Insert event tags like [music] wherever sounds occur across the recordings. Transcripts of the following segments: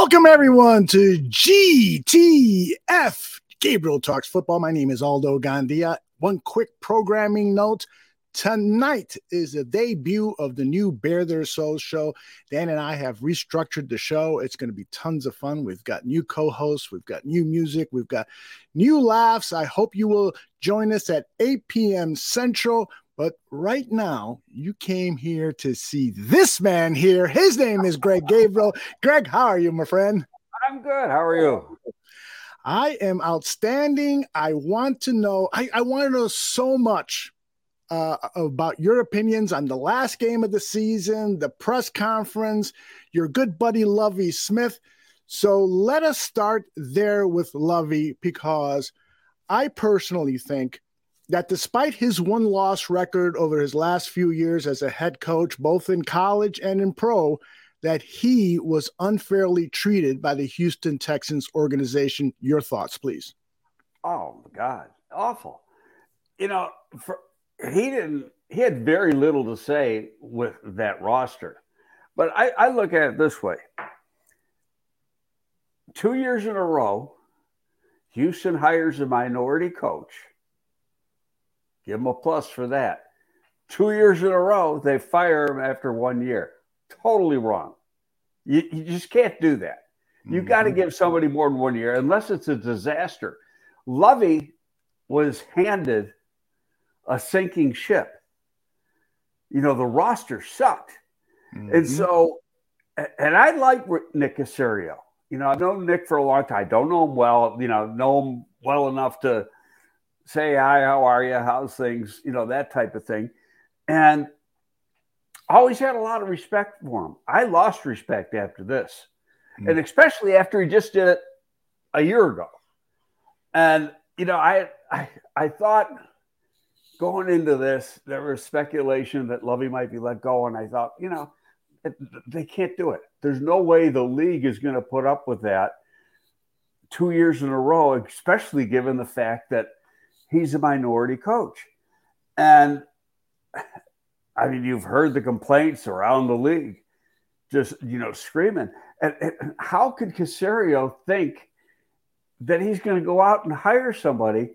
Welcome, everyone, to GTF Gabriel Talks Football. My name is Aldo Gandia. One quick programming note. Tonight is the debut of the new Bear Their Souls show. Dan and I have restructured the show. It's going to be tons of fun. We've got new co hosts, we've got new music, we've got new laughs. I hope you will join us at 8 p.m. Central. But right now, you came here to see this man here. His name is Greg Gabriel. Greg, how are you, my friend? I'm good. How are you? I am outstanding. I want to know, I, I want to know so much uh, about your opinions on the last game of the season, the press conference, your good buddy Lovie Smith. So let us start there with Lovie because I personally think that despite his one loss record over his last few years as a head coach, both in college and in pro, that he was unfairly treated by the Houston Texans organization. Your thoughts, please. Oh, God. Awful. You know, for, he didn't, he had very little to say with that roster. But I, I look at it this way two years in a row, Houston hires a minority coach Give him a plus for that. Two years in a row, they fire him after one year. Totally wrong. You, you just can't do that. You've mm-hmm. got to give somebody more than one year, unless it's a disaster. Lovie was handed a sinking ship. You know, the roster sucked. Mm-hmm. And so, and I like Nick Caserio. You know, I've known Nick for a long time. I don't know him well, you know, know him well enough to say hi, how are you, how's things, you know, that type of thing. And always had a lot of respect for him. I lost respect after this, mm-hmm. and especially after he just did it a year ago. And you know, I I I thought going into this, there was speculation that Lovie might be let go, and I thought, you know, it, they can't do it. There's no way the league is going to put up with that two years in a row, especially given the fact that he's a minority coach. And I mean, you've heard the complaints around the league, just, you know, screaming. And, and how could Caserio think that he's going to go out and hire somebody?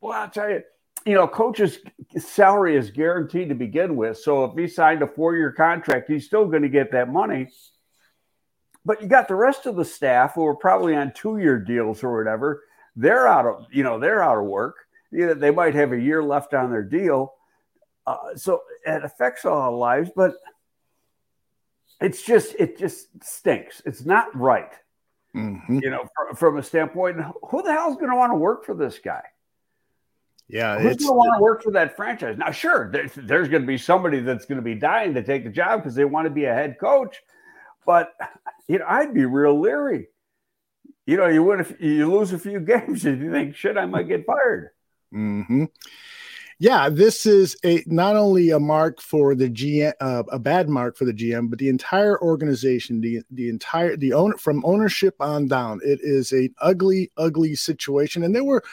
Well, I'll tell you, you know, coach's salary is guaranteed to begin with. So if he signed a four year contract, he's still going to get that money. But you got the rest of the staff who are probably on two year deals or whatever. They're out of, you know, they're out of work you know, they might have a year left on their deal. Uh, so it affects all our lives, but it's just it just stinks. It's not right. Mm-hmm. You know, from, from, a standpoint, who the hell is going to want to work for this guy? Yeah, who's going to want to work for that franchise? Now, sure, there's, there's going to be somebody that's going to be dying to take the job because they want to be a head coach, but you know, I'd be real leery. You know, you win, if you lose a few [laughs] games, and you think, shit, I might get fired. Mm-hmm. Yeah, this is a not only a mark for the GM, uh, a bad mark for the GM, but the entire organization, the the entire the owner from ownership on down. It is an ugly, ugly situation, and there were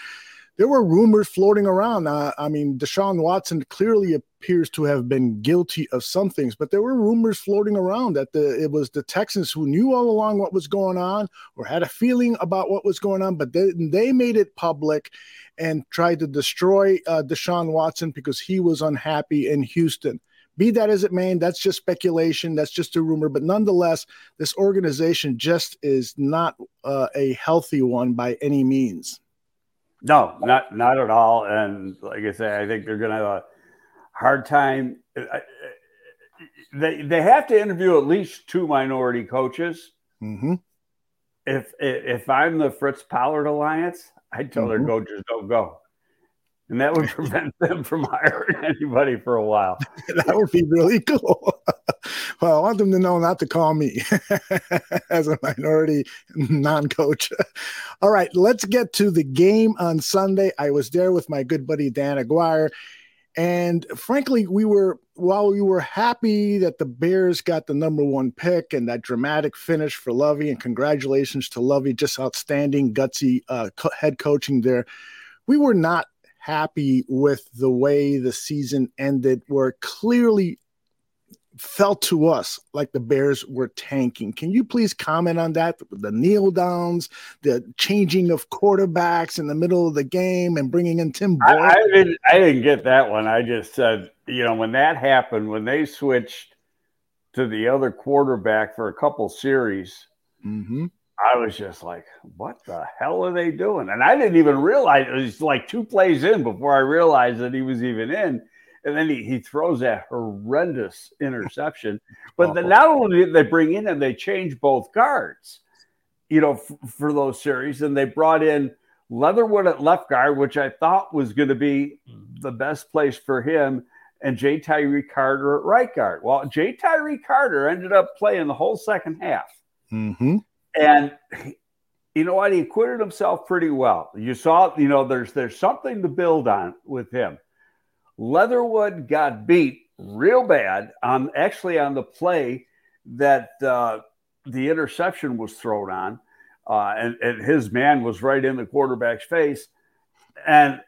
there were rumors floating around. Uh, I mean, Deshaun Watson clearly appears to have been guilty of some things, but there were rumors floating around that the it was the Texans who knew all along what was going on or had a feeling about what was going on, but they, they made it public and tried to destroy uh, Deshaun Watson because he was unhappy in Houston. Be that as it may, that's just speculation. That's just a rumor. But nonetheless, this organization just is not uh, a healthy one by any means. No, not not at all. And like I say, I think they're going to have a hard time. They they have to interview at least two minority coaches. Mm-hmm. If if I'm the Fritz Pollard Alliance, I'd tell mm-hmm. their coaches don't go. And that would [laughs] prevent them from hiring anybody for a while. [laughs] that would be really [laughs] cool. well, I want them to know not to call me as a minority non coach. All right, let's get to the game on Sunday. I was there with my good buddy Dan Aguirre. And frankly, we were, while we were happy that the Bears got the number one pick and that dramatic finish for Lovie, and congratulations to Lovie, just outstanding, gutsy uh, co- head coaching there, we were not happy with the way the season ended, where clearly felt to us like the Bears were tanking. Can you please comment on that? The kneel downs, the changing of quarterbacks in the middle of the game, and bringing in Tim Boyle. I, I didn't. I didn't get that one. I just said, you know, when that happened, when they switched to the other quarterback for a couple series, mm-hmm. I was just like, what the hell are they doing? And I didn't even realize it was like two plays in before I realized that he was even in and then he, he throws that horrendous interception. [laughs] But then not only did they bring in and they change both guards, you know, f- for those series, and they brought in Leatherwood at left guard, which I thought was going to be the best place for him, and Ja'Tyre Carter at right guard. Well, Ja'Tyre Carter ended up playing the whole second half. Mm-hmm. And you know what? He acquitted himself pretty well. You saw, you know, there's there's something to build on with him. Leatherwood got beat real bad on actually on the play that uh, the interception was thrown on, uh, and, and his man was right in the quarterback's face. And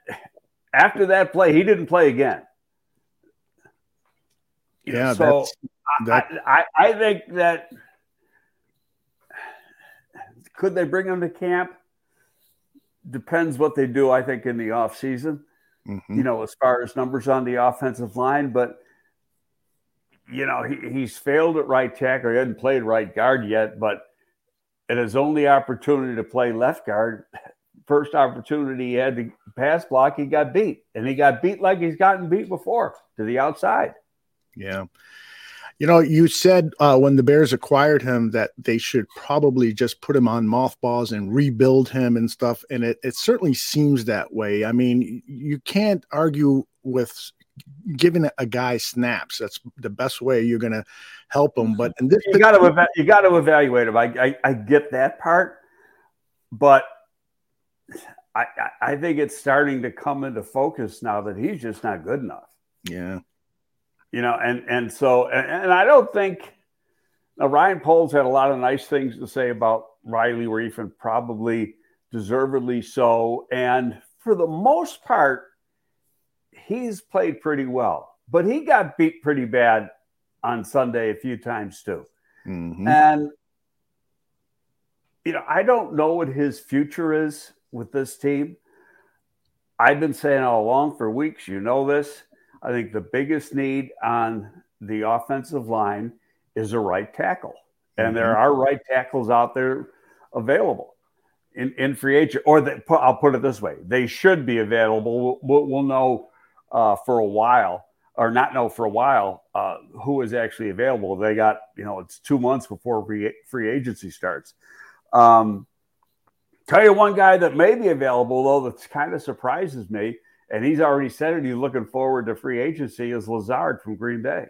after that play, he didn't play again. Yeah, so that... I, I, I think that could they bring him to camp? Depends what they do. I think in the off season mm-hmm. you know, as far as numbers on the offensive line. But, you know, he, he's failed at right tackle. He hasn't played right guard yet, but at his only opportunity to play left guard, [laughs] first opportunity he had to pass block, he got beat. And he got beat like he's gotten beat before to the outside. Yeah. You know, you said uh, when the Bears acquired him that they should probably just put him on mothballs and rebuild him and stuff. And it, it certainly seems that way. I mean, you can't argue with giving a guy snaps. That's the best way you're going to help him. But in this, you got to you got to evaluate him. I, I, I get that part, but I I think it's starting to come into focus now that he's just not good enough. Yeah you know, and and so and, and I don't think now Ryan Poles had a lot of nice things to say about Riley Reiff, and probably deservedly so. And for the most part, he's played pretty well, but he got beat pretty bad on Sunday a few times too. Mm-hmm. And you know, I don't know what his future is with this team. I've been saying all along for weeks, you know this. I think the biggest need on the offensive line is a right tackle. And mm-hmm. there are right tackles out there available in, in free agent, or I'll put it this way they should be available. We'll, we'll know uh, for a while, or not know for a while, uh, who is actually available. They got, you know, it's two months before free, free agency starts. Um, tell you one guy that may be available, though, that kind of surprises me and he's already said it. He's looking forward to free agency as Lazard from Green Bay.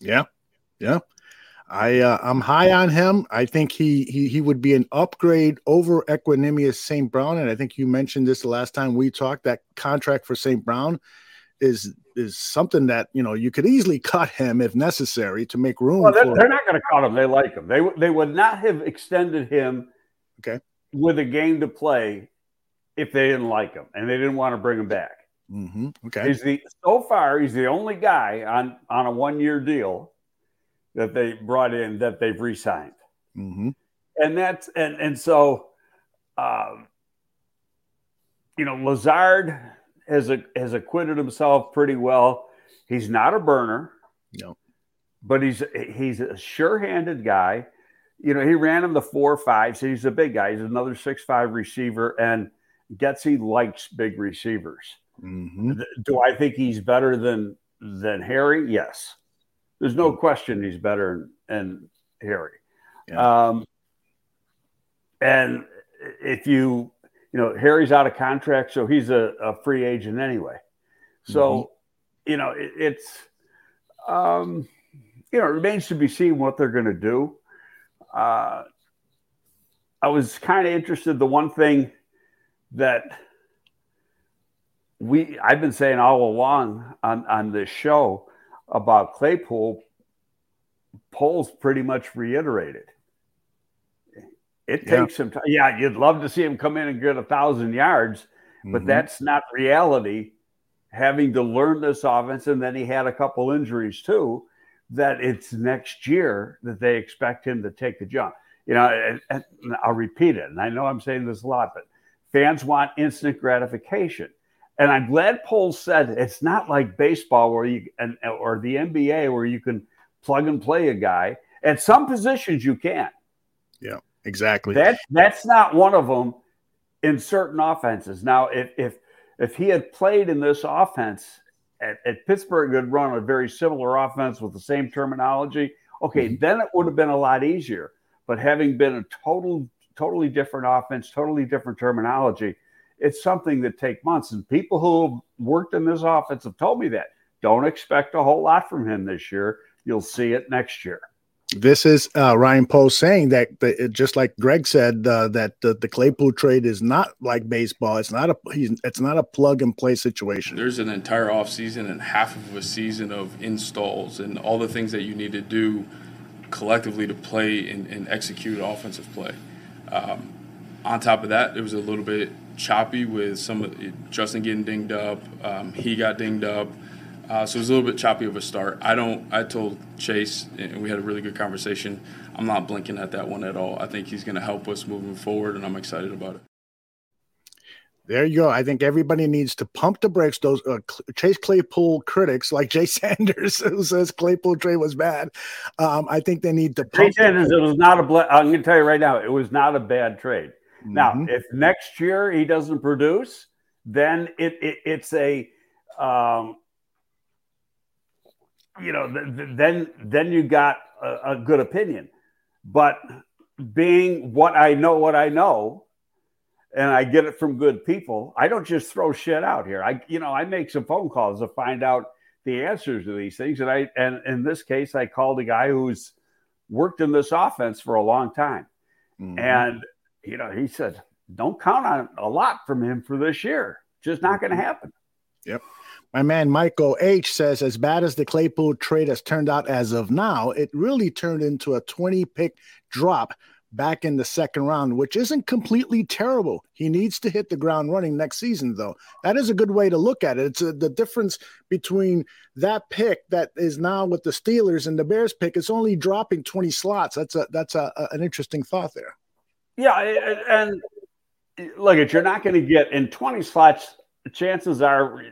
Yeah, yeah. I uh, I'm high on him. I think he he he would be an upgrade over Equanimeous St. Brown, and I think you mentioned this the last time we talked. That contract for St. Brown is is something that you know you could easily cut him if necessary to make room. Well, they're, they're not going to cut him. They like him. They they would not have extended him. Okay. With a game to play, if they didn't like him and they didn't want to bring him back. Mm-hmm. Okay. He's the so far he's the only guy on on a one year deal that they brought in that they've re-signed, mm-hmm. and that's and and so, um, you know, Lazard has a, has acquitted himself pretty well. He's not a burner, no, but he's he's a sure-handed guy. You know, he ran him the four five, so he's a big guy. He's another six five receiver, and Getsy likes big receivers. Mm-hmm. Do I think he's better than than Harry? Yes. There's no question he's better than Harry. Yeah. Um, and if you, you know, Harry's out of contract, so he's a, a free agent anyway. So, mm-hmm. you know, it, it's, um, you know, it remains to be seen what they're going to do. Uh, I was kind of interested. The one thing that we I've been saying all along on, on this show about Claypool, Poles pretty much reiterated. It yeah. takes some time. Yeah, you'd love to see him come in and get a thousand yards, but mm-hmm. that's not reality. Having to learn this offense, and then he had a couple injuries too. that it's next year that they expect him to take the jump. You know, and, and I'll repeat it, and I know I'm saying this a lot, but fans want instant gratification. And I'm glad Paul said it's not like baseball where you and or the NBA where you can plug and play a guy. At some positions you can. Yeah, exactly. That that's not one of them in certain offenses. Now, if if if he had played in this offense at, at Pittsburgh, had run a very similar offense with the same terminology. Okay, mm-hmm. then it would have been a lot easier. But having been a total, totally different offense, totally different terminology, it's something that take months. And people who have worked in this offense have told me that. Don't expect a whole lot from him this year. You'll see it next year. This is uh, Ryan Poles saying that, the, just like Greg said, uh, that the, the, Claypool trade is not like baseball. It's not a he's, it's not a plug and play situation. There's an entire off season and half of a season of installs and all the things that you need to do collectively to play and, and execute offensive play. Um, on top of that, it was a little bit choppy with some of Justin getting dinged up. Um, he got dinged up. Uh, so it was a little bit choppy of a start. I don't. I told Chase, and we had a really good conversation. I'm not blinking at that one at all. I think he's going to help us moving forward, and I'm excited about it. There you go. I think everybody needs to pump the brakes. Those uh, Chase Claypool critics, like Jay [laughs] Sanders, who says Claypool trade was bad. Um, I think they need to. Jay Sanders, it was not a. Ble- I'm going to tell you right now, it was not a bad trade. Mm-hmm. Now, if next year he doesn't produce, then it, it it's a. Um, you know, th- th- then then you got a, a good opinion. But being what I know, what I know, and I get it from good people. I don't just throw shit out here. I, you know, I make some phone calls to find out the answers to these things. And I, and in this case, I called a guy who's worked in this offense for a long time. Mm-hmm. And, you know, he said, don't count on a lot from him for this year. Just not going to mm-hmm. happen. Yep. My man Michael H says, as bad as the Claypool trade has turned out as of now, it really turned into a 20 pick drop back in the second round, which isn't completely terrible. He needs to hit the ground running next season, though. That is a good way to look at it. It's a, the difference between that pick that is now with the Steelers and the Bears pick. It's only dropping 20 slots. That's a that's a, a an interesting thought there. Yeah, and look at you're not going to get in 20 slots. Chances are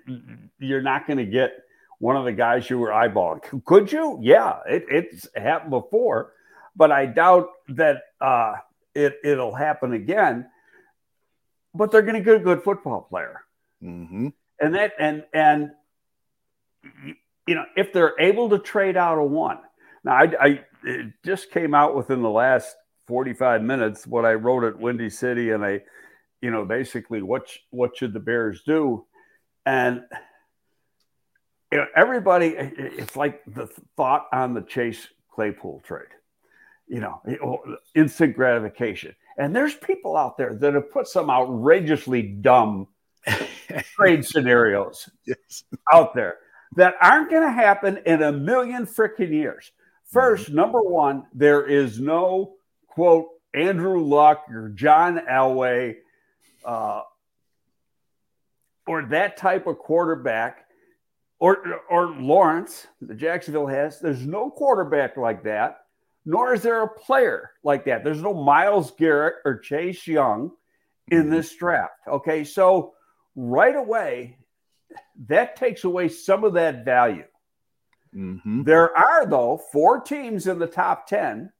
you're not going to get one of the guys you were eyeballing. Could you? Yeah, it, it's happened before but I doubt that uh, it it'll happen again. But they're going to get a good football player, mm-hmm. and that and and you know if they're able to trade out a one. Now I, I it just came out within the last 45 minutes what I wrote at Windy City, and I, you know, basically what what should the Bears do, and you know everybody it's like the thought on the Chase Claypool trade you know, instant gratification. And there's people out there that have put some outrageously dumb [laughs] trade scenarios yes. out there that aren't going to happen in a million freaking years. 1st mm-hmm. number one, there is no quote Andrew Luck or John Elway uh, or that type of quarterback or or Lawrence the Jacksonville has. There's no quarterback like that nor is there a player like that. There's no Myles Garrett or Chase Young in mm-hmm. this draft. Okay, so right away, that takes away some of that value. Mm-hmm. There are, though, four teams in the top 10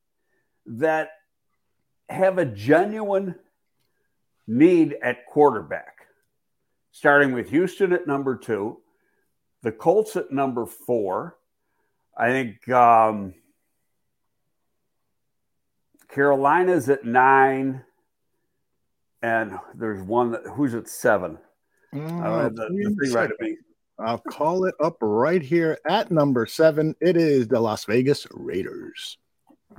that have a genuine need at quarterback, starting with Houston at number two, the Colts at number four. I think um, Carolina's at nine, and there's one that who's at seven. Mm, the, the right I'll call it up right here at number seven. It is the Las Vegas Raiders.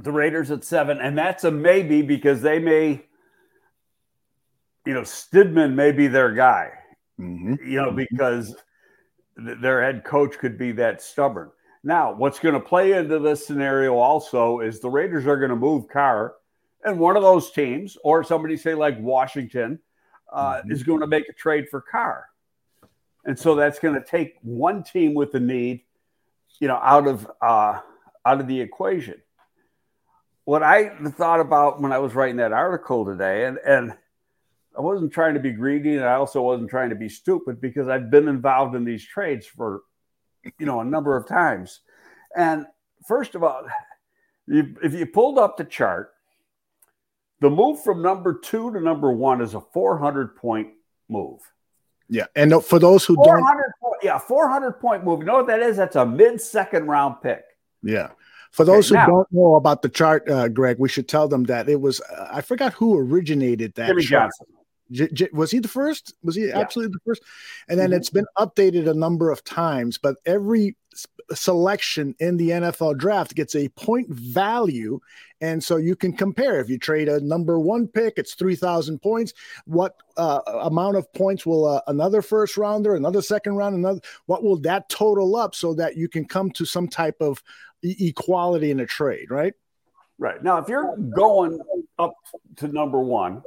The Raiders at seven, and that's a maybe because they may, you know, Stidham may be their guy. Mm-hmm. You know, because their head coach could be that stubborn. Now, what's going to play into this scenario also is the Raiders are going to move Carr, and one of those teams, or somebody say like Washington, uh, mm-hmm. is going to make a trade for Carr, and so that's going to take one team with the need, you know, out of uh, out of the equation. What I thought about when I was writing that article today, and and I wasn't trying to be greedy, and I also wasn't trying to be stupid because I've been involved in these trades for, you know, a number of times. And first of all, if you pulled up the chart, the move from number two to number one is a 400 point move. Yeah, and for those who don't, point, yeah, 400 point move. You know what that is? That's a mid second round pick. Yeah. For those okay, who now, don't know about the chart, uh, Greg, we should tell them that it was uh, I forgot who originated that Jimmy chart. Johnson. J- J- was he the first? Was he yeah. absolutely the first? And then mm-hmm. it's been updated a number of times, but every selection in the NFL draft gets a point value. And so you can compare. If you trade a number one pick, it's 3,000 points. What uh, amount of points will uh, another first rounder, another second round, another, what will that total up so that you can come to some type of e- equality in a trade, right? Right. Now, if you're going up to number one,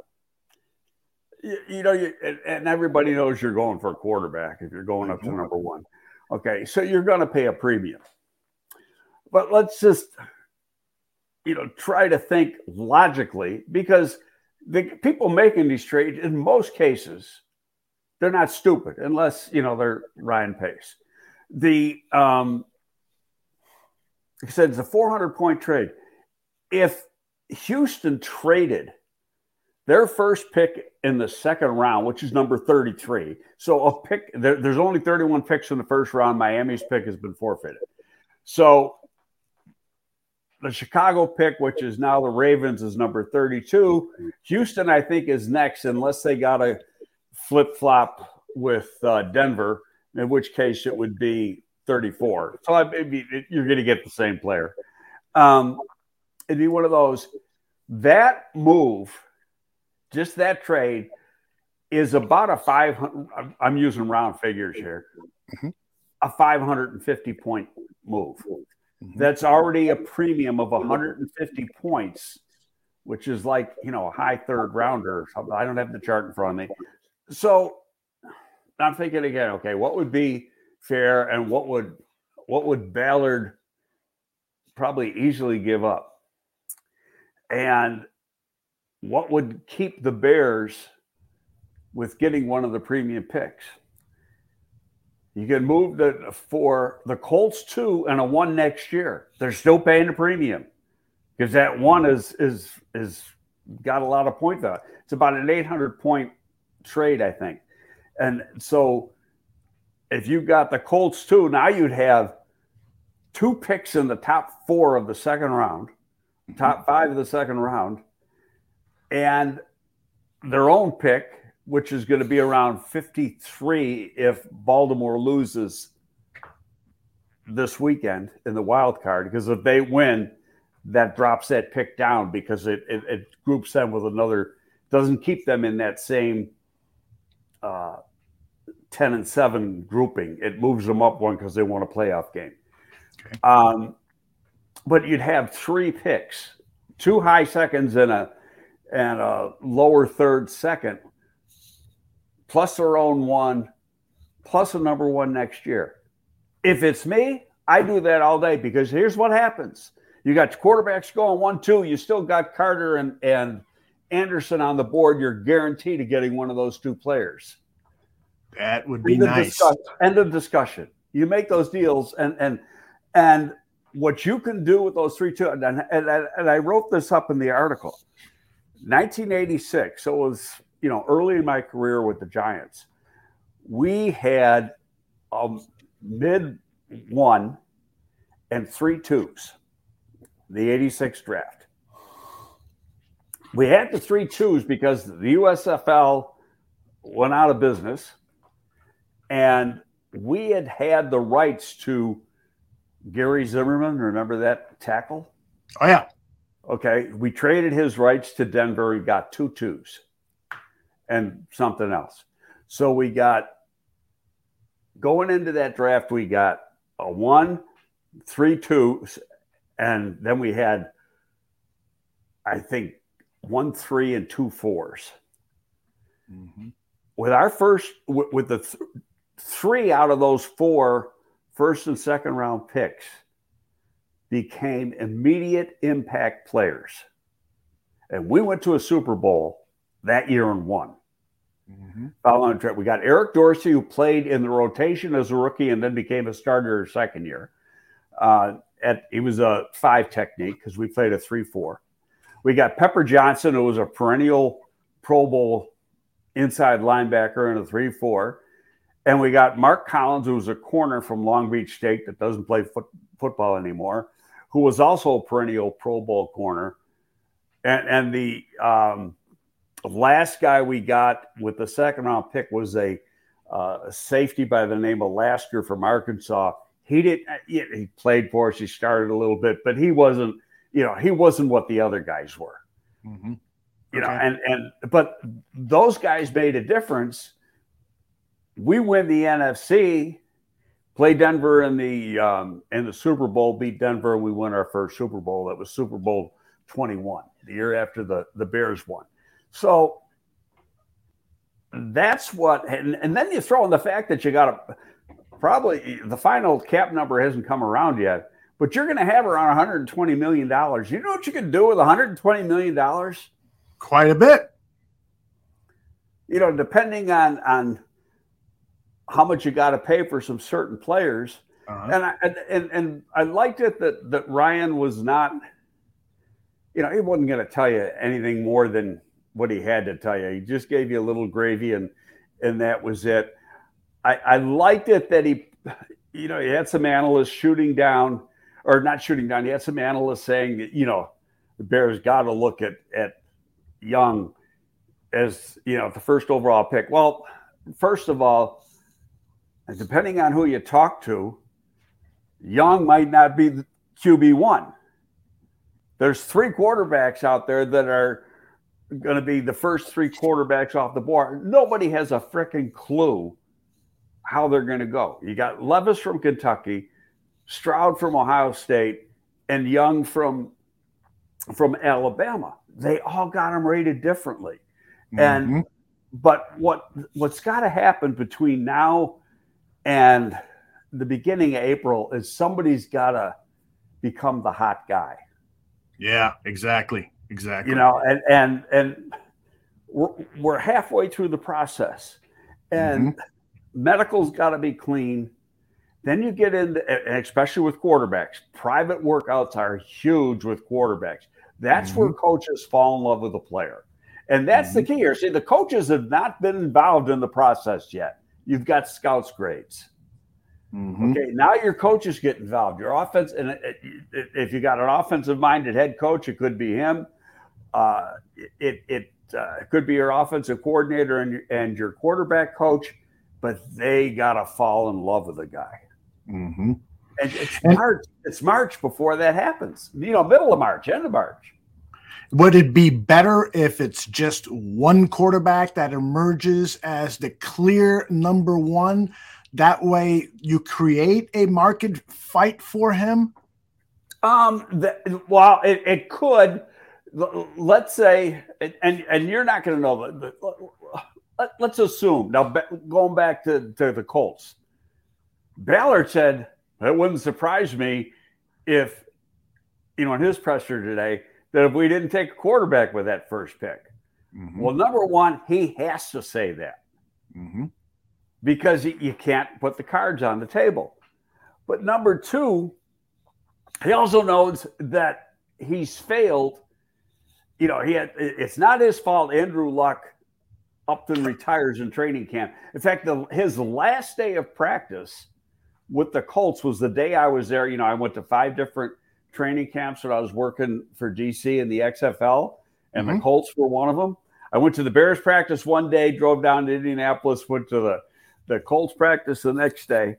you, you know, you, and everybody knows you're going for a quarterback if you're going up to mm-hmm. number one. Okay, so you're going to pay a premium. But let's just, you know, try to think logically because the people making these trades, in most cases, they're not stupid unless, you know, they're Ryan Pace. The, um, I said, it's a 400 point trade. If Houston traded – their first pick in the second round, which is number 33. So a pick, there, there's only 31 picks in the first round. Miami's pick has been forfeited. So the Chicago pick, which is now the Ravens, is number 32. Houston, I think, is next, unless they got a flip flop with uh, Denver, in which case it would be 34. So I, maybe you're going to get the same player. Um, it'd be one of those. That move just that trade is about a 500 i'm using round figures here. Mm-hmm. a 550 point move. Mm-hmm. that's already a premium of 150 points which is like you know a high third rounder i don't have the chart in front of me. So i'm thinking again okay what would be fair and what would what would ballard probably easily give up? And what would keep the Bears with getting one of the premium picks? You can move the for the Colts two and a one next year. They're still paying the premium because that one is is is got a lot of point value. It's about an 800 point trade, I think. And so if you got the Colts two, now you'd have two picks in the top four of the second round, top mm-hmm. five of the second round, and their own pick, which is going to be around 53 if Baltimore loses this weekend in the wild card. Because if they win, that drops that pick down because it, it, it groups them with another, doesn't keep them in that same uh, 10 and 7 grouping. It moves them up one because they want a playoff game. Okay. Um, but you'd have three picks, two high seconds and a and a lower third second, plus their own one, plus a number one next year. If it's me, I do that all day because here's what happens. You got quarterbacks going one, two, you still got Carter and, and Anderson on the board. You're guaranteed to getting one of those two players. That would be end nice. End of discussion. You make those deals and and and what you can do with those three two and, and, and I wrote this up in the article 1986. So it was, you know, early in my career with the Giants. We had a mid one and three twos, the 86 draft. We had the three twos because the USFL went out of business and we had had the rights to Gary Zimmerman. Remember that tackle? Oh, yeah. Okay, we traded his rights to Denver. We got two twos and something else. So we got going into that draft, we got a one, three twos, and then we had, I think, one three and two fours. Mm-hmm. With our first, with, with the th- three out of those four first and second round picks, became immediate impact players. And we went to a Super Bowl that year and won. Mm-hmm. Following trip, we got Eric Dorsey, who played in the rotation as a rookie and then became a starter second year. Uh, at he was a five technique because we played a three four. We got Pepper Johnson, who was a perennial Pro Bowl inside linebacker in a three four, and we got Mark Collins, who was a corner from Long Beach State that doesn't play foot, football anymore, who was also a perennial Pro Bowl corner, and and the um, last guy we got with the second round pick was a, uh, safety by the name of Lasker from Arkansas. He did he played for us. He started a little bit, but he wasn't. You know, he wasn't what the other guys were. Mm-hmm. You know, and and but those guys made a difference. We win the NFC, play Denver in the um, in the Super Bowl, beat Denver. We won our first Super Bowl. That was Super Bowl twenty one, the year after the the Bears won. So that's what, and, and then you throw in the fact that you got to probably the final cap number hasn't come around yet, but you're going to have around 120 million dollars. You know what you can do with 120 million dollars? Quite a bit. You know, depending on on how much you got to pay for some certain players. Uh-huh. And I and, and I liked it that that Ryan was not, you know, he wasn't going to tell you anything more than what he had to tell you. He just gave you a little gravy, and and that was it. I, I liked it that he, you know, he had some analysts shooting down, or not shooting down. He had some analysts saying that you know the Bears got to look at at Young as you know the first overall pick. Well, first of all, depending on who you talk to, Young might not be the QB one. There's three quarterbacks out there that are going to be the first three quarterbacks off the board. Nobody has a freaking clue how they're going to go. You got Levis from Kentucky, Stroud from Ohio State, and Young from from Alabama. They all got them rated differently. Mm-hmm. And but what what's got to happen between now and the beginning of April is somebody's got to become the hot guy. Yeah, exactly. Exactly. You know, and and and we're, we're halfway through the process, and mm-hmm. medical's got to be clean. Then you get into, especially with quarterbacks, private workouts are huge with quarterbacks. That's mm-hmm. where coaches fall in love with the player. And that's mm-hmm. the key here. See, the coaches have not been involved in the process yet. You've got scouts grades. Mm-hmm. Okay, now your coaches get involved. Your offense, and if you got an offensive minded head coach, it could be him. Uh, it it uh, could be your offensive coordinator and and your quarterback coach, but they gotta fall in love with the guy. Mm-hmm. And it's and, March. It's March before that happens. You know, middle of March, end of March. Would it be better if it's just one quarterback that emerges as the clear number one? That way, you create a market fight for him. Um. The, well, it, it could let's say, and and you're not going to know, but let's assume now going back to, to the Colts, Ballard said it wouldn't surprise me if, you know, in his pressure today that if we didn't take a quarterback with that first pick. Mm-hmm. Well, number one, he has to say that mm-hmm. because you can't put the cards on the table. But number two, he also knows that he's failed you know, he had it's not his fault. Andrew Luck Upton retires in training camp. In fact, the, his last day of practice with the Colts was the day I was there. You know, I went to five different training camps when I was working for DC in the XFL, and mm-hmm. the Colts were one of them. I went to the Bears practice one day, drove down to Indianapolis, went to the, the Colts practice the next day,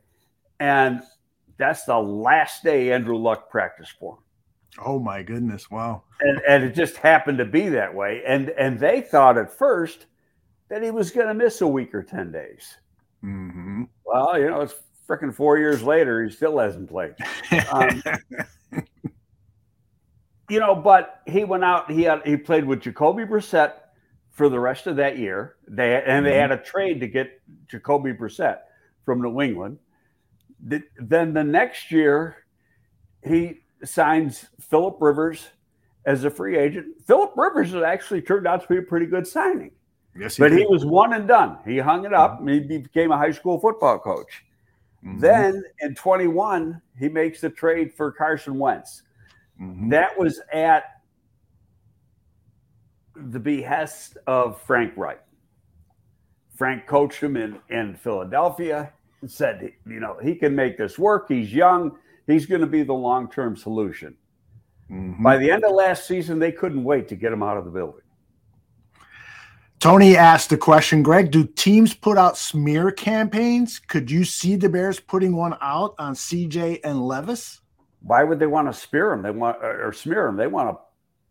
and that's the last day Andrew Luck practiced for him. Oh my goodness! Wow. And and it just happened to be that way. And and they thought at first that he was going to miss a week or ten days. Mm-hmm. Well, you know, it's freaking four years later. He still hasn't played. [laughs] Um, [laughs] you know, but he went out. He had he played with Jacoby Brissett for the rest of that year. They and they had a trade to get Jacoby Brissett from New England. The, then the next year, he signs Philip Rivers as a free agent. Philip Rivers actually turned out to be a pretty good signing. Yes, he but did. he was one and done. He hung it up. Mm-hmm. He became a high school football coach. Mm-hmm. Then in 21, he makes the trade for Carson Wentz. Mm-hmm. That was at the behest of Frank Reich. Frank coached him in, in Philadelphia and said, you know, he can make this work. He's young. He's going to be the long term solution. Mm-hmm. By the end of last season, they couldn't wait to get him out of the building. Tony asked the question, Greg, do teams put out smear campaigns? Could you see the Bears putting one out on CJ and Levis? Why would they want to spear him? They want or smear him. They want to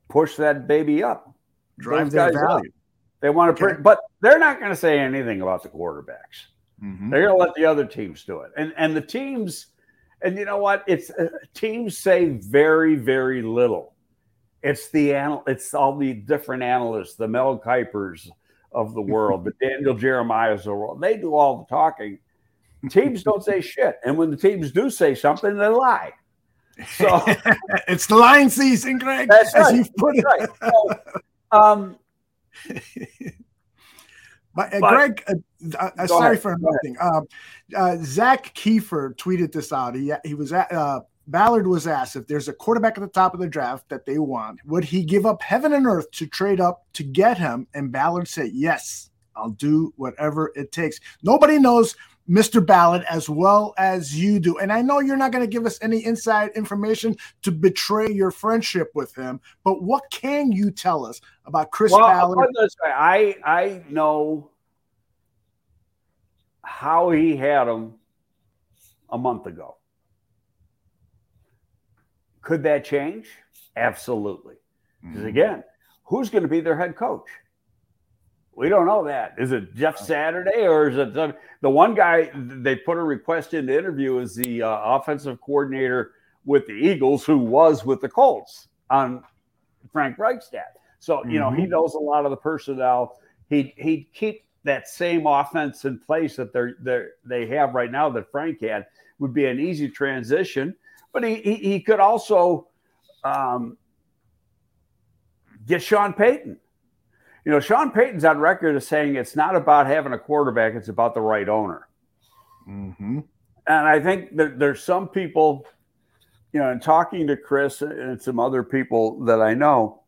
push that baby up. Drive their value. Up. They want to, okay. but they're not going to say anything about the quarterbacks. Mm-hmm. They're going to let the other teams do it. And and the teams, and you know what? It's uh, teams say very very little. It's the anal- it's all the different analysts, the Mel Kipers of the world, the Daniel Jeremiah's of the world. They do all the talking. Teams don't say shit, and when the teams do say something, they lie. So [laughs] it's the lying season, Greg. That's as right. you've put it. Right. So, um, [laughs] but, uh, but, Greg, uh, uh, sorry ahead. for interrupting. Uh, uh, Zak Keefer tweeted this out. He he was at uh, Ballard was asked if there's a quarterback at the top of the draft that they want, would he give up heaven and earth to trade up to get him? And Ballard said, "Yes, I'll do whatever it takes." Nobody knows Mr. Ballard as well as you do. And I know you're not going to give us any inside information to betray your friendship with him, but what can you tell us about Chris well, Ballard? I I know how he had him a month ago. Could that change? Absolutely. Because mm-hmm. again, who's going to be their head coach? We don't know that. Is it Jeff Saturday or is it the one guy they put a request in to interview is the uh, offensive coordinator with the Eagles who was with the Colts on Frank Reich's So, you know, mm-hmm. he knows a lot of the personnel. He he'd keep that same offense in place that they're, they're they have right now that Frank had would be an easy transition. But he he, he could also um, get Sean Payton you know, Sean Payton's on record as saying it's not about having a quarterback, it's about the right owner. Mm-hmm. And I think that there's some people, you know, in talking to Chris and some other people that I know,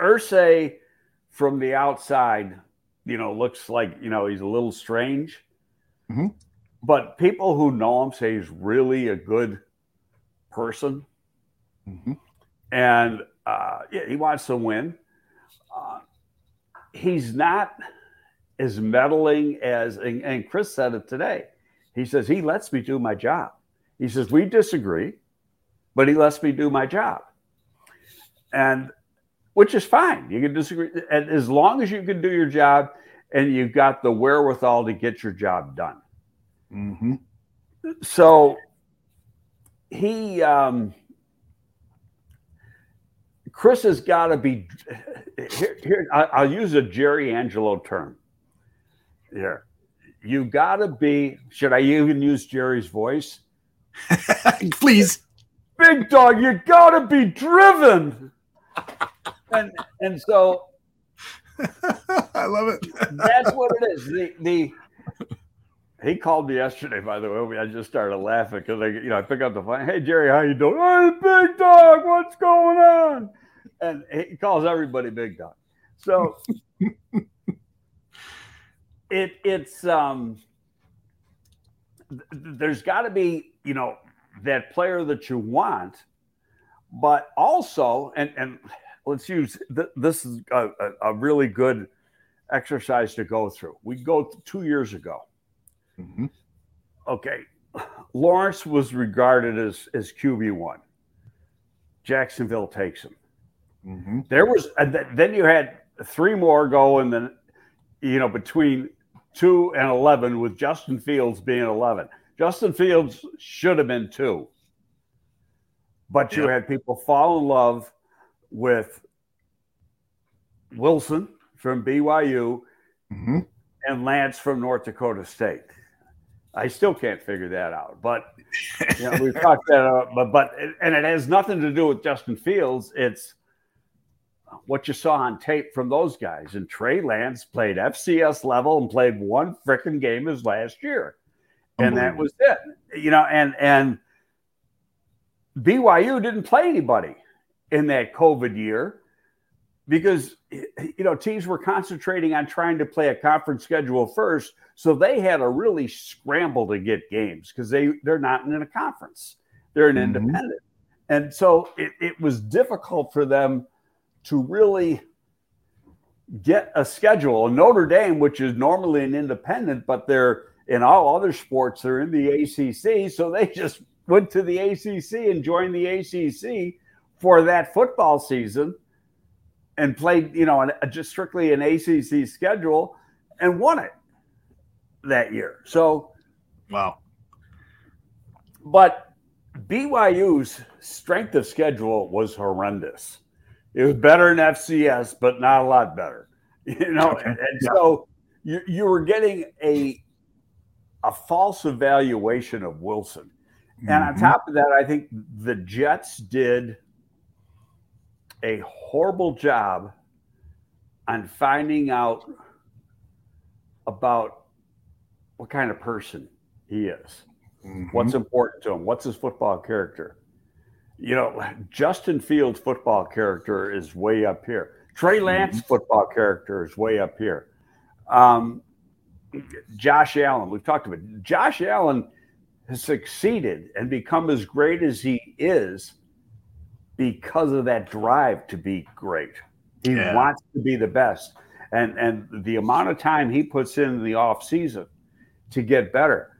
Irsay from the outside, you know, looks like, you know, he's a little strange. Mm-hmm. But people who know him say he's really a good person. Mm-hmm. And uh, yeah, he wants to win. Uh, he's not as meddling as, and, and Chris said it today. He says, he lets me do my job. He says, we disagree, but he lets me do my job. And which is fine. You can disagree. And as long as you can do your job and you've got the wherewithal to get your job done. Mm-hmm. So he, um, Chris has got to be here. here I'll use a Jerry Angelo term. Here, you got to be. Should I even use Jerry's voice? [laughs] Please, big dog. You got to be driven. and and so [laughs] I love it. that's what it is. The the he called me yesterday, by the way. I just started laughing because I, you know, I pick up the phone. Hey Jerry, how you doing? Hey, big dog, what's going on? and he calls everybody big dog. So [laughs] it it's um there's got to be you know that player that you want, but also and and let's use th- this is a, a, really good exercise to go through. We go two years ago. Mm-hmm. Okay, Lawrence was regarded as as QB one. Jacksonville takes him. Mm-hmm. There was then you had three more go, and then you know between two and eleven, with Justin Fields being eleven. Justin Fields should have been two, but yeah. you had people fall in love with Wilson from BYU mm-hmm. and Lance from North Dakota State. I still can't figure that out. But you know, we've [laughs] talked that out, but but and it has nothing to do with Justin Fields. It's what you saw on tape from those guys. And Trey Lance played FCS level and played one freaking game his last year. And that was it. You know, and and BYU didn't play anybody in that COVID year because you know teams were concentrating on trying to play a conference schedule first so they had a really scramble to get games because they they're not in a conference they're an mm-hmm. independent and so it, it was difficult for them to really get a schedule. Notre Dame, which is normally an independent, but they're in all other sports, they're in the ACC. So they just went to the ACC and joined the ACC for that football season and played, you know, an, just strictly an ACC schedule and won it that year. So, wow. But BYU's strength of schedule was horrendous. It was better in FCS, but not a lot better. [laughs] You know, okay. and, and yeah. so you, you were getting a a false evaluation of Wilson. Mm-hmm. And on mm-hmm. top of that, I think the Jets did a horrible job on finding out about what kind of person he is, mm-hmm. what's important to him, what's his football character. You know, Justin Fields' football character is way up here. Trey Lance' mm-hmm. football character is way up here. Um, Josh Allen, we've talked about it. Josh Allen has succeeded and become as great as he is because of that drive to be great. He yeah. wants to be the best. And and the amount of time he puts in the off season to get better.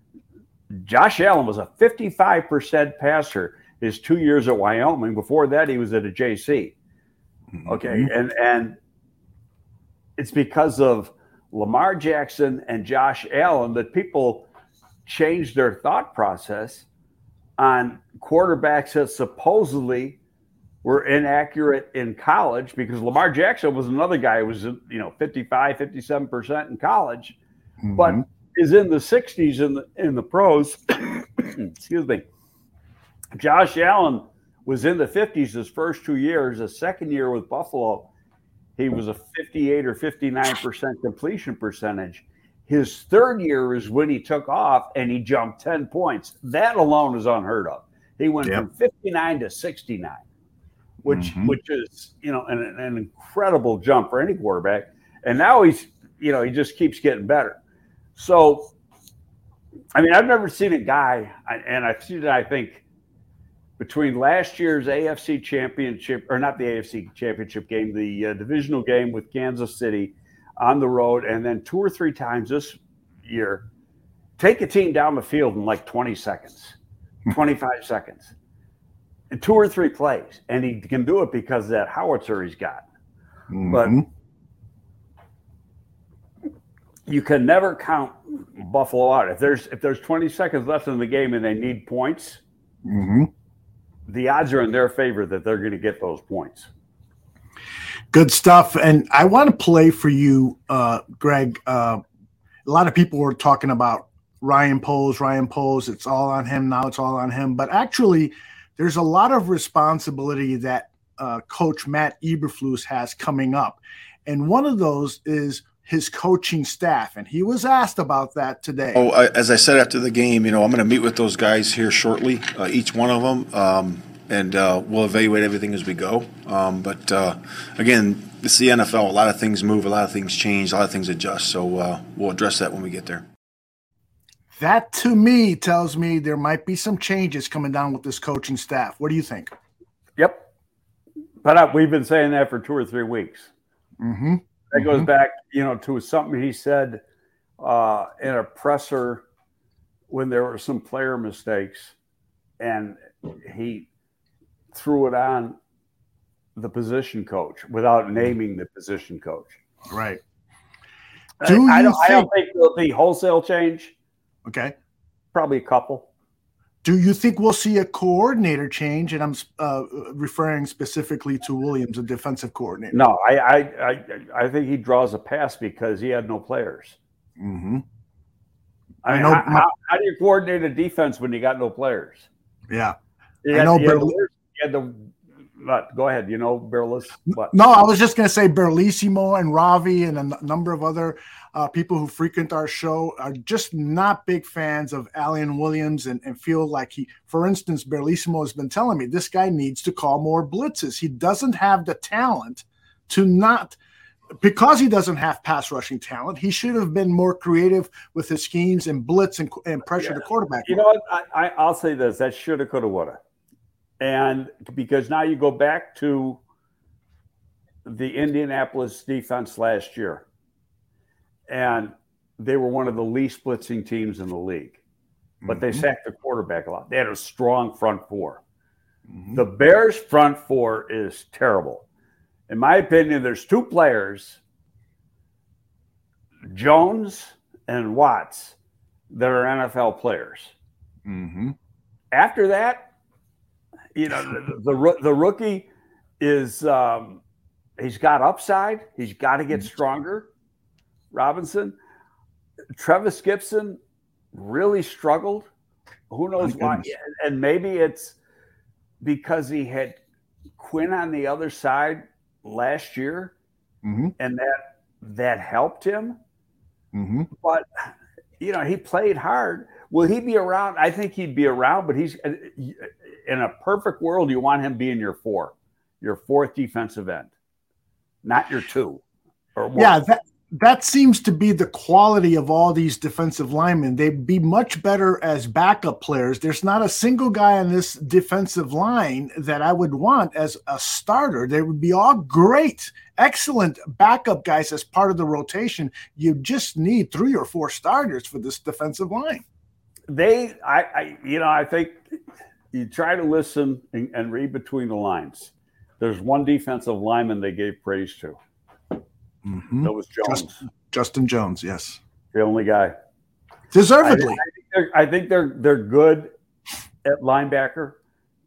Josh Allen was a 55% passer his two years at Wyoming. Before that, he was at a JC. Okay, mm-hmm. and and it's because of Lamar Jackson and Josh Allen that people changed their thought process on quarterbacks that supposedly were inaccurate in college because Lamar Jackson was another guy who was you know 55 57% in college mm-hmm. but is in the 60s in the in the pros [coughs] excuse me Josh Allen was in the 50s his first two years. The second year with Buffalo, he was a 58 or 59% completion percentage. His third year is when he took off and he jumped 10 points. That alone is unheard of. He went yep. from 59 to 69, which mm-hmm. which is, you know, an, an incredible jump for any quarterback. And now he's, you know, he just keeps getting better. So, I mean, I've never seen a guy, and I've seen it, I think, between last year's AFC championship, or not the AFC championship game, the uh, divisional game with Kansas City on the road, and then two or three times this year, take a team down the field in like 20 seconds, hmm. 25 seconds, and two or three plays. And he can do it because that howitzer he's got. Mm-hmm. But you can never count Buffalo out. If there's if there's 20 seconds left in the game and they need points, mm-hmm the odds are in their favor that they're going to get those points. Good stuff. And I want to play for you, uh, Greg. Uh, a lot of people were talking about Ryan Poles, Ryan Poles. It's all on him now. It's all on him. But actually, there's a lot of responsibility that uh, Coach Matt Eberflus has coming up. And one of those is his coaching staff, and he was asked about that today. Oh, I, as I said after the game, you know, I'm going to meet with those guys here shortly, uh, each one of them, um, and uh, we'll evaluate everything as we go. Um, but uh, again, it's the NFL. A lot of things move, a lot of things change, a lot of things adjust. So uh, we'll address that when we get there. That to me tells me there might be some changes coming down with this coaching staff. What do you think? Yep. But uh, we've been saying that for two or three weeks. Mm-hmm. That goes mm-hmm. back, you know, to something he said uh, in a presser when there were some player mistakes, and he threw it on the position coach without naming the position coach. Right. Do I, I, don't, think, I don't think there'll be wholesale change. Okay. Probably a couple. Do you think we'll see a coordinator change? And I'm uh, referring specifically to Williams, a defensive coordinator. No, I, I, I, I think he draws a pass because he had no players. Mm-hmm. I, mean, I know. How, my, how, do you coordinate a defense when you got no players? Yeah, you I know. You had, the, the but go ahead. You know, Berlis. No, I was just going to say Berlissimo and Ravi and a number of other uh, people who frequent our show are just not big fans of Alan Williams and, and feel like he, for instance, Berlissimo has been telling me this guy needs to call more blitzes. He doesn't have the talent to not because he doesn't have pass rushing talent, he should have been more creative with his schemes and blitz and, and pressure yeah. the quarterback. You know what? I, I, will say this: that shoulda, coulda, woulda. And because now you go back to the Indianapolis defense last year, and they were one of the least blitzing teams in the league, but mm-hmm. they sacked the quarterback a lot. They had a strong front 4 mm-hmm. The Bears' front four is terrible. In my opinion, there's two players, Jones and Watts, that are NFL players. Mm-hmm. After that, you know, the, the, the rookie is um, he's got upside. He's got to get mm-hmm. stronger. Robinson, Trevis Gipson really struggled. Who knows why? And maybe it's because he had Quinn on the other side last year, mm-hmm. and that that helped him. Mm-hmm. But you know, he played hard. Will he be around? I think he'd be around, but he's in a perfect world, you want him being your four, your fourth defensive end, not your two. yeah, that that seems to be the quality of all these defensive linemen. They'd be much better as backup players. There's not a single guy on this defensive line that I would want as a starter. They would be all great, excellent backup guys as part of the rotation. You just need three or four starters for this defensive line. They, I, I you know, I think you try to listen and, and, read between the lines. There's one defensive lineman they gave praise to. Mm-hmm. That was Jones. Justin, Justin, Jones, yes. The only guy. Deservedly. I, I, think they're, I, think they're, they're good at linebacker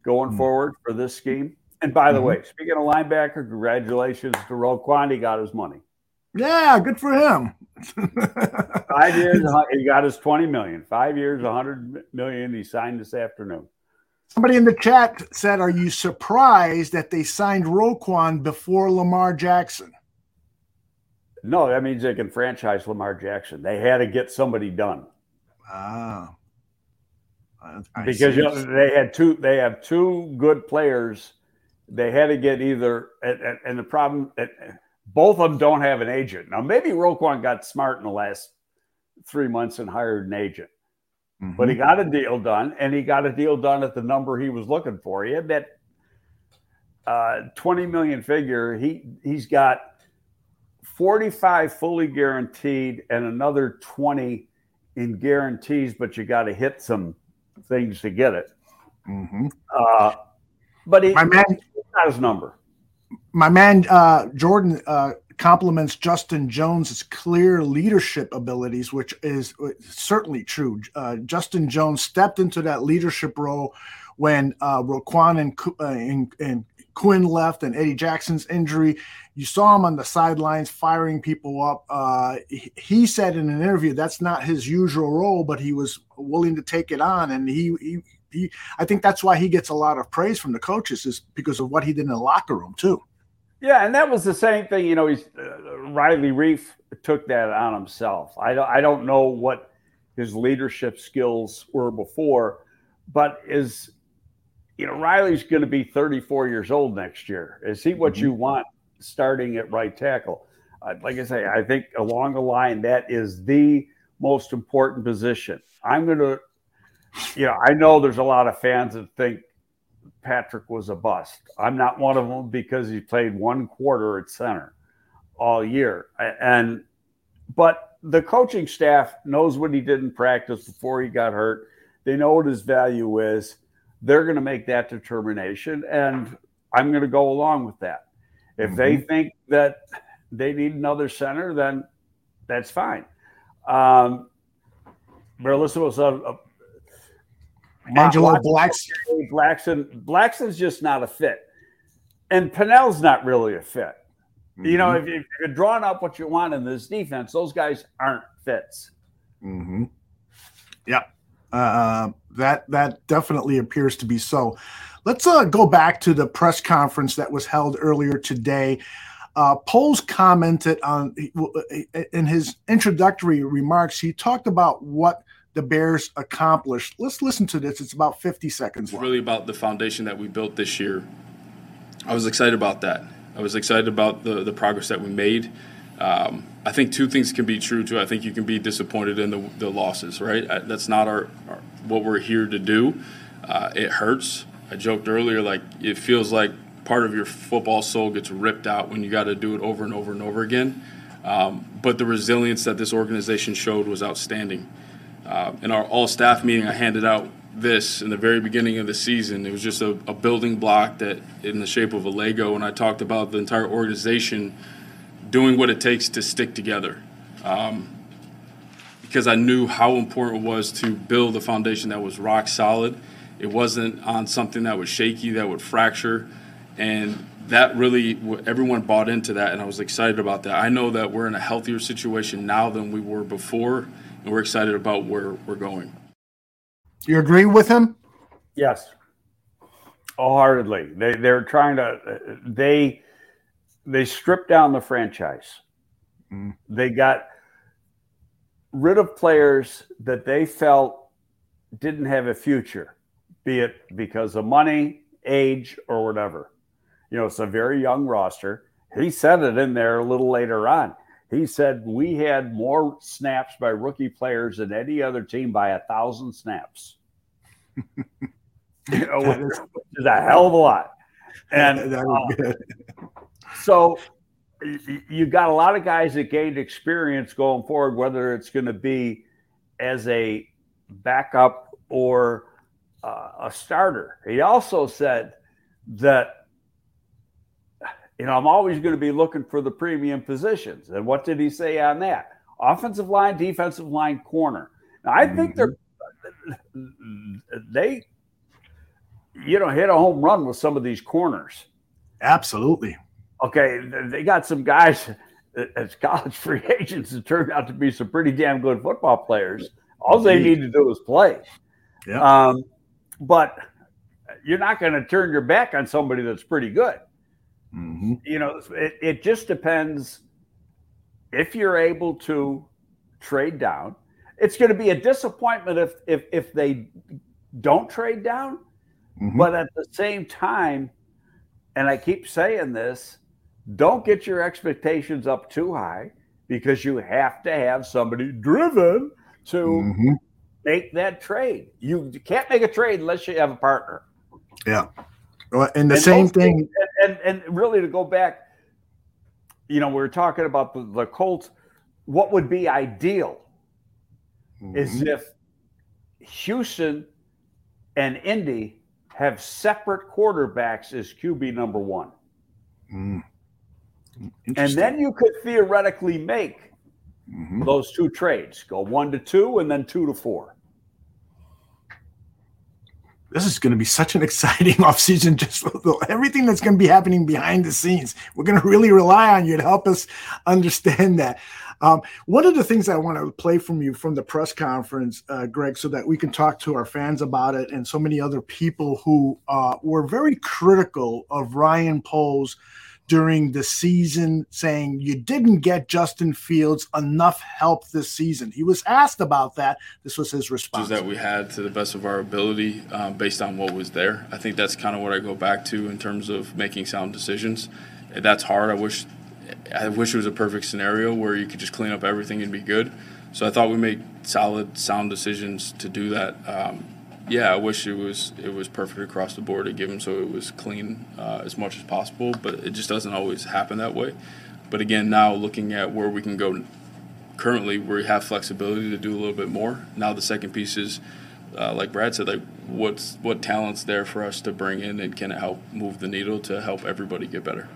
going mm-hmm. forward for this scheme. And by the mm-hmm. way, speaking of linebacker, congratulations to Roquan. He got his money. Yeah, good for him. Five years, [laughs] he got his 20 million. Five years, 100 million. He signed this afternoon. Somebody in the chat said, Are you surprised that they signed Roquan before Lamar Jackson? No, that means they can franchise Lamar Jackson. They had to get somebody done. Ah. I because you know, they had two they have two good players. They had to get either and, and the problem both of them don't have an agent. Now maybe Roquan got smart in the last three months and hired an agent. Mm-hmm. But he mm-hmm. got a deal done, and he got a deal done at the number he was looking for. He had that uh, 20 million figure. He he's got 45 fully guaranteed and another 20 in guarantees, but you got to hit some things to get it. Mm-hmm. Uh, but he, my man, got his number. My man uh, Jordan uh, compliments Justin Jones' clear leadership abilities, which is certainly true. Uh, Justin Jones stepped into that leadership role when uh, Roquan and, uh, and, and Quinn left and Eddie Jackson's injury. You saw him on the sidelines firing people up. Uh, he said in an interview that's not his usual role, but he was willing to take it on, and he, he he. I think that's why he gets a lot of praise from the coaches is because of what he did in the locker room too. Yeah, and that was the same thing. You know, he's uh, Riley Reiff took that on himself. I don't, I don't know what his leadership skills were before, but is you know Riley's going to be 34 years old next year. Is he what mm-hmm. you want starting at right tackle? Uh, like I say, I think along the line that is the most important position. I'm going to, you know, I know there's a lot of fans that think Patrick was a bust. I'm not one of them because he played one quarter at center all year. And but the coaching staff knows what he did in practice before he got hurt. They know what his value is. They're going to make that determination, and I'm going to go along with that. If mm-hmm. they think that they need another center, then that's fine. Um, Melissa was a, Angelo Blackson. Blackson. Blackson's just not a fit. And Pennel's not really a fit. Mm-hmm. You know, mm-hmm. if, you're drawing up what you want in this defense, those guys aren't fits. Mm-hmm. Yep. Uh, that that definitely appears to be so. Let's uh, go back to the press conference that was held earlier today. Uh, Poles commented on in his introductory remarks. He talked about what the Bears accomplished. Let's listen to this. It's about 50 seconds. It's really about the foundation that we built this year. I was excited about that. I was excited about the the progress that we made. Um, I think two things can be true too. I think you can be disappointed in the, the losses, right? I, that's not our, our, what we're here to do. Uh, it hurts. I joked earlier, like it feels like part of your football soul gets ripped out when you got to do it over and over and over again. Um, but the resilience that this organization showed was outstanding. Uh, in our all staff meeting, I handed out this in the very beginning of the season. It was just a, a building block that in the shape of a Lego, and I talked about the entire organization doing what it takes to stick together. Um, because I knew how important it was to build a foundation that was rock solid. It wasn't on something that was shaky, that would fracture. And that really, everyone bought into that, and I was excited about that. I know that we're in a healthier situation now than we were before, and we're excited about where we're going. You agree with him? Yes, wholeheartedly. They they're trying to they they stripped down the franchise. Mm. They got rid of players that they felt didn't have a future, be it because of money, age, or whatever. You know, it's a very young roster. He said it in there a little later on. He said we had more snaps by rookie players than any other team by a thousand snaps. [laughs] you know, which is a hell of a lot. And [laughs] uh, so you've got a lot of guys that gained experience going forward, whether it's going to be as a backup or uh, a starter. He also said that, you know, I'm always going to be looking for the premium positions. And what did he say on that? Offensive line, defensive line, corner. Now, I think they're, mm-hmm. they, you know, hit a home run with some of these corners. Absolutely okay, they got some guys as college [laughs] free agents that turned out to be some pretty damn good football players. All they need to do is play. Yeah. Um, but you're not going to turn your back on somebody that's pretty good. Mm-hmm. You know, it, it just depends if you're able to trade down. It's going to be a disappointment if if if they don't trade down. Mm-hmm. But at the same time, and I keep saying this, don't get your expectations up too high because you have to have somebody driven to mm-hmm. make that trade. You can't make a trade unless you have a partner. Yeah. Well, and the and same thing. And, and, really to go back, you know, we are talking about the, the Colts. What would be ideal mm-hmm. is if Houston and Indy have separate quarterbacks as QB number one. Mm. And then you could theoretically make mm-hmm. those two trades go one to two and then two to four. This is going to be such an exciting [laughs] offseason. Just everything that's going to be happening behind the scenes. We're going to really rely on you to help us understand that. Um, one of the things I want to play from you from the press conference, uh, Greg, so that we can talk to our fans about it and so many other people who uh, were very critical of Ryan Poles during the season saying you didn't get Justin Fields enough help this season. He was asked about that. This was his response. That we had to the best of our ability um, based on what was there. I think that's kind of what I go back to in terms of making sound decisions. That's hard. I wish I wish it was a perfect scenario where you could just clean up everything and be good. So I thought we made solid, sound decisions to do that. Um, yeah, I wish it was it was perfect across the board to give him so it was clean uh, as much as possible, but it just doesn't always happen that way. But again, now looking at where we can go currently, we have flexibility to do a little bit more. Now the second piece is, uh, like Brad said, like what's what talents there for us to bring in and can it help move the needle to help everybody get better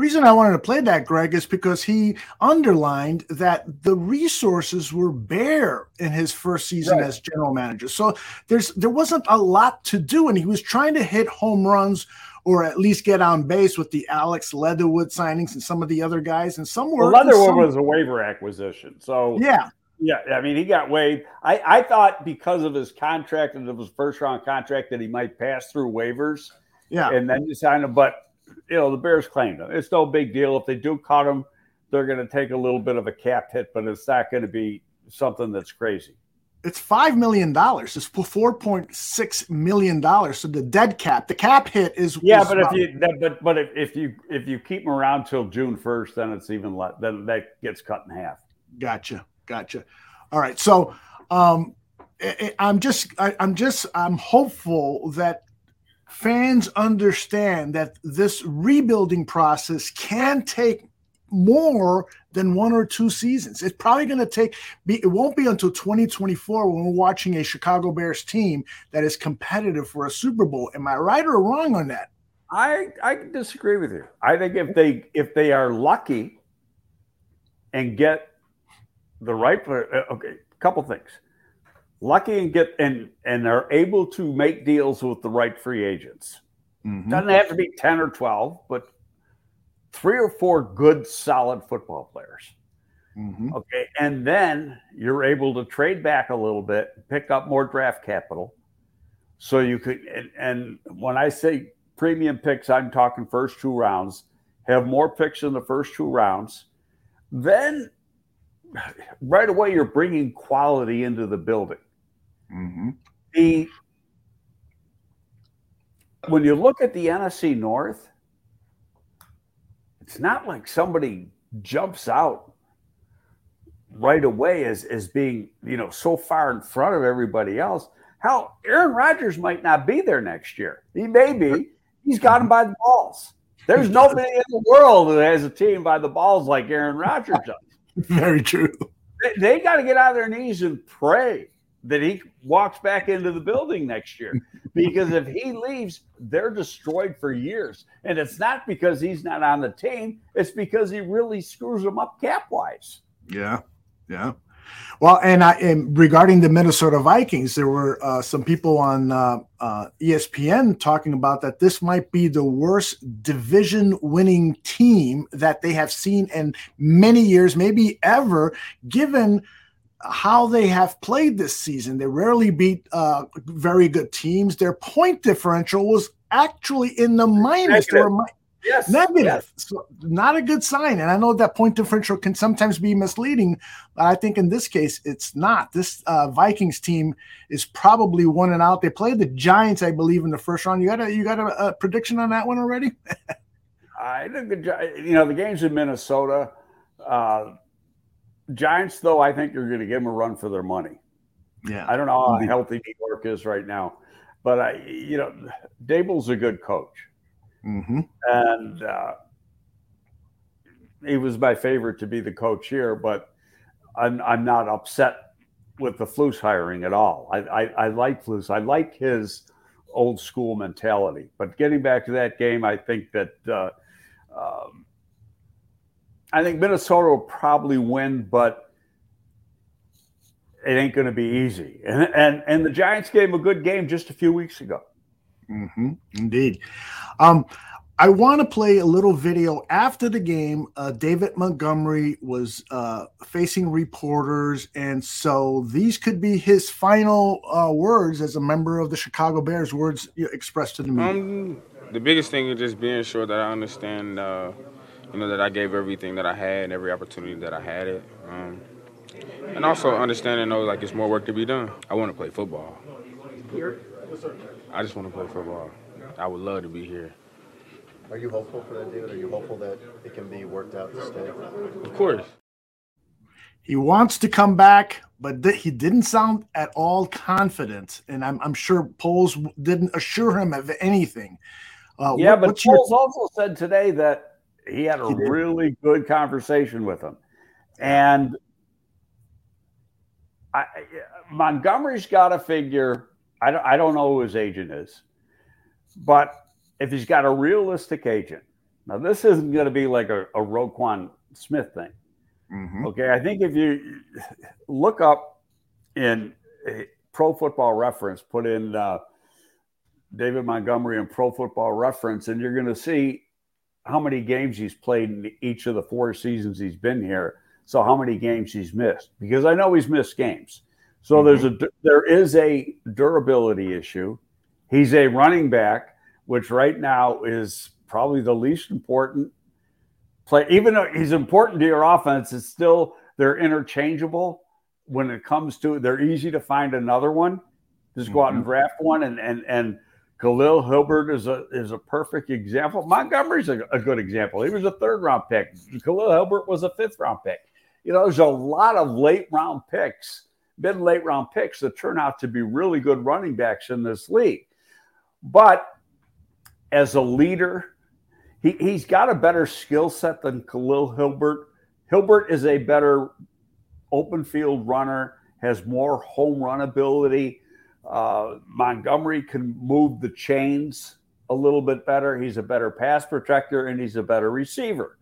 reason I wanted to play that, Greg, is because he underlined that the resources were bare in his first season right. as general manager. So there's there wasn't a lot to do, and he was trying to hit home runs or at least get on base with the Alex Leatherwood signings and some of the other guys. And some were well, Leatherwood some, was a waiver acquisition, so yeah. Yeah, I mean, he got waived. I, I thought because of his contract and of his first round contract that he might pass through waivers. Yeah. And then you sign him. But, you know, the Bears claimed him. It's no big deal. If they do cut him, they're going to take a little bit of a cap hit, but it's not going to be something that's crazy. It's five million dollars. It's four point six million dollars. So the dead cap, the cap hit is yeah. is but about- if you that, but but if, if you if you keep him around till June first, then it's even less. Then that gets cut in half. Gotcha, gotcha. All right, so um, I, I'm just, I, I'm just, I'm hopeful that fans understand that this rebuilding process can take more than one or two seasons. It's probably going to take. Be, it won't be until 2024 when we're watching a Chicago Bears team that is competitive for a Super Bowl. Am I right or wrong on that? I I disagree with you. I think if they if they are lucky and get the right player, uh, okay, couple things. Lucky and get and and are able to make deals with the right free agents. Mm-hmm. Doesn't have to be 10 or 12, but three or four good solid football players. Mm-hmm. Okay. And then you're able to trade back a little bit, pick up more draft capital. So you could, and, and when I say premium picks, I'm talking first two rounds, have more picks in the first two rounds. Then right away, you're bringing quality into the building. Mm-hmm. The when you look at the NFC North, it's not like somebody jumps out right away as, as being, you know, so far in front of everybody else. Hell, Aaron Rodgers might not be there next year. He may be. He's got him by the balls. There's nobody in the world that has a team by the balls like Aaron Rodgers does. [laughs] Very true. They, they got to get on their knees and pray that he walks back into the building next year. [laughs] Because if he leaves, they're destroyed for years. And it's not because he's not on the team, it's because he really screws them up cap wise. Yeah, yeah. Well, and, I, and regarding the Minnesota Vikings, there were uh, some people on uh, uh, ESPN talking about that this might be the worst division-winning team that they have seen in many years, maybe ever, given how they have played this season. They rarely beat uh, very good teams. Their point differential was actually in the minus. Mi- Yes. negative. yes. So not a good sign. And I know that point differential can sometimes be misleading, but I think in this case it's not. This uh, Vikings team is probably one and out. They played the Giants, I believe, in the first round. You got a you got a, a prediction on that one already? [laughs] I think the you know the games in Minnesota. Uh, Giants, though, I think you're going to give them a run for their money. Yeah. I don't know how healthy New York is right now, but I, you know, Daboll's a good coach, Mm-hmm. and uh, he was my favorite to be the coach here. But I'm I'm not upset with the Flus hiring at all. I I, I like Flus. I like his old school mentality. But getting back to that game, I think that. Uh, um, I think Minnesota will probably win, but it ain't going to be easy. And, and and the Giants gave a good game just a few weeks ago. Mm-hmm. Indeed. Um, I want to play a little video after the game. Uh, David Montgomery was uh, facing reporters, and so these could be his final uh, words as a member of the Chicago Bears. Words expressed to the media. Um, the biggest thing is just being sure that I understand, uh, you know, that I gave everything that I had and every opportunity that I had it. Um, and also understanding, though, like it's more work to be done. I want to play football. Here, I just want to play football. I would love to be here. Are you hopeful for that, David? Are you hopeful that it can be worked out to stay? Of course. He wants to come back, but th- he didn't sound at all confident, and I'm, I'm sure Poles didn't assure him of anything. Uh, yeah, what- but what's your- also said today that he had a He really good conversation with him, and I, Montgomery's got to figure. I don't, I don't know who his agent is, but if he's got a realistic agent, now this isn't going to be like a, a Roquan Smith thing. Mhm. Okay, I think if you look up in a Pro Football Reference, put in uh, David Montgomery and Pro Football Reference, and you're going to see how many games he's played in each of the four seasons he's been here. So how many games he's missed? Because I know he's missed games. So mm-hmm. there's a there is a durability issue. He's a running back, which right now is probably the least important play. Even though he's important to your offense, it's still they're interchangeable when it comes to they're easy to find another one. Just go out and mm-hmm. draft one and and and Khalil Herbert is a is a perfect example. Montgomery's a, a, good example. He was a third round pick. Khalil Herbert was a fifth round pick. You know, there's a lot of late round picks, mid late round picks that turn out to be really good running backs in this league. But as a leader, he, he's got a better skill set than Khalil Herbert. Herbert is a better open field runner, has more home run ability uh, Montgomery can move the chains a little bit better. He's a better pass protector and he's a better receiver.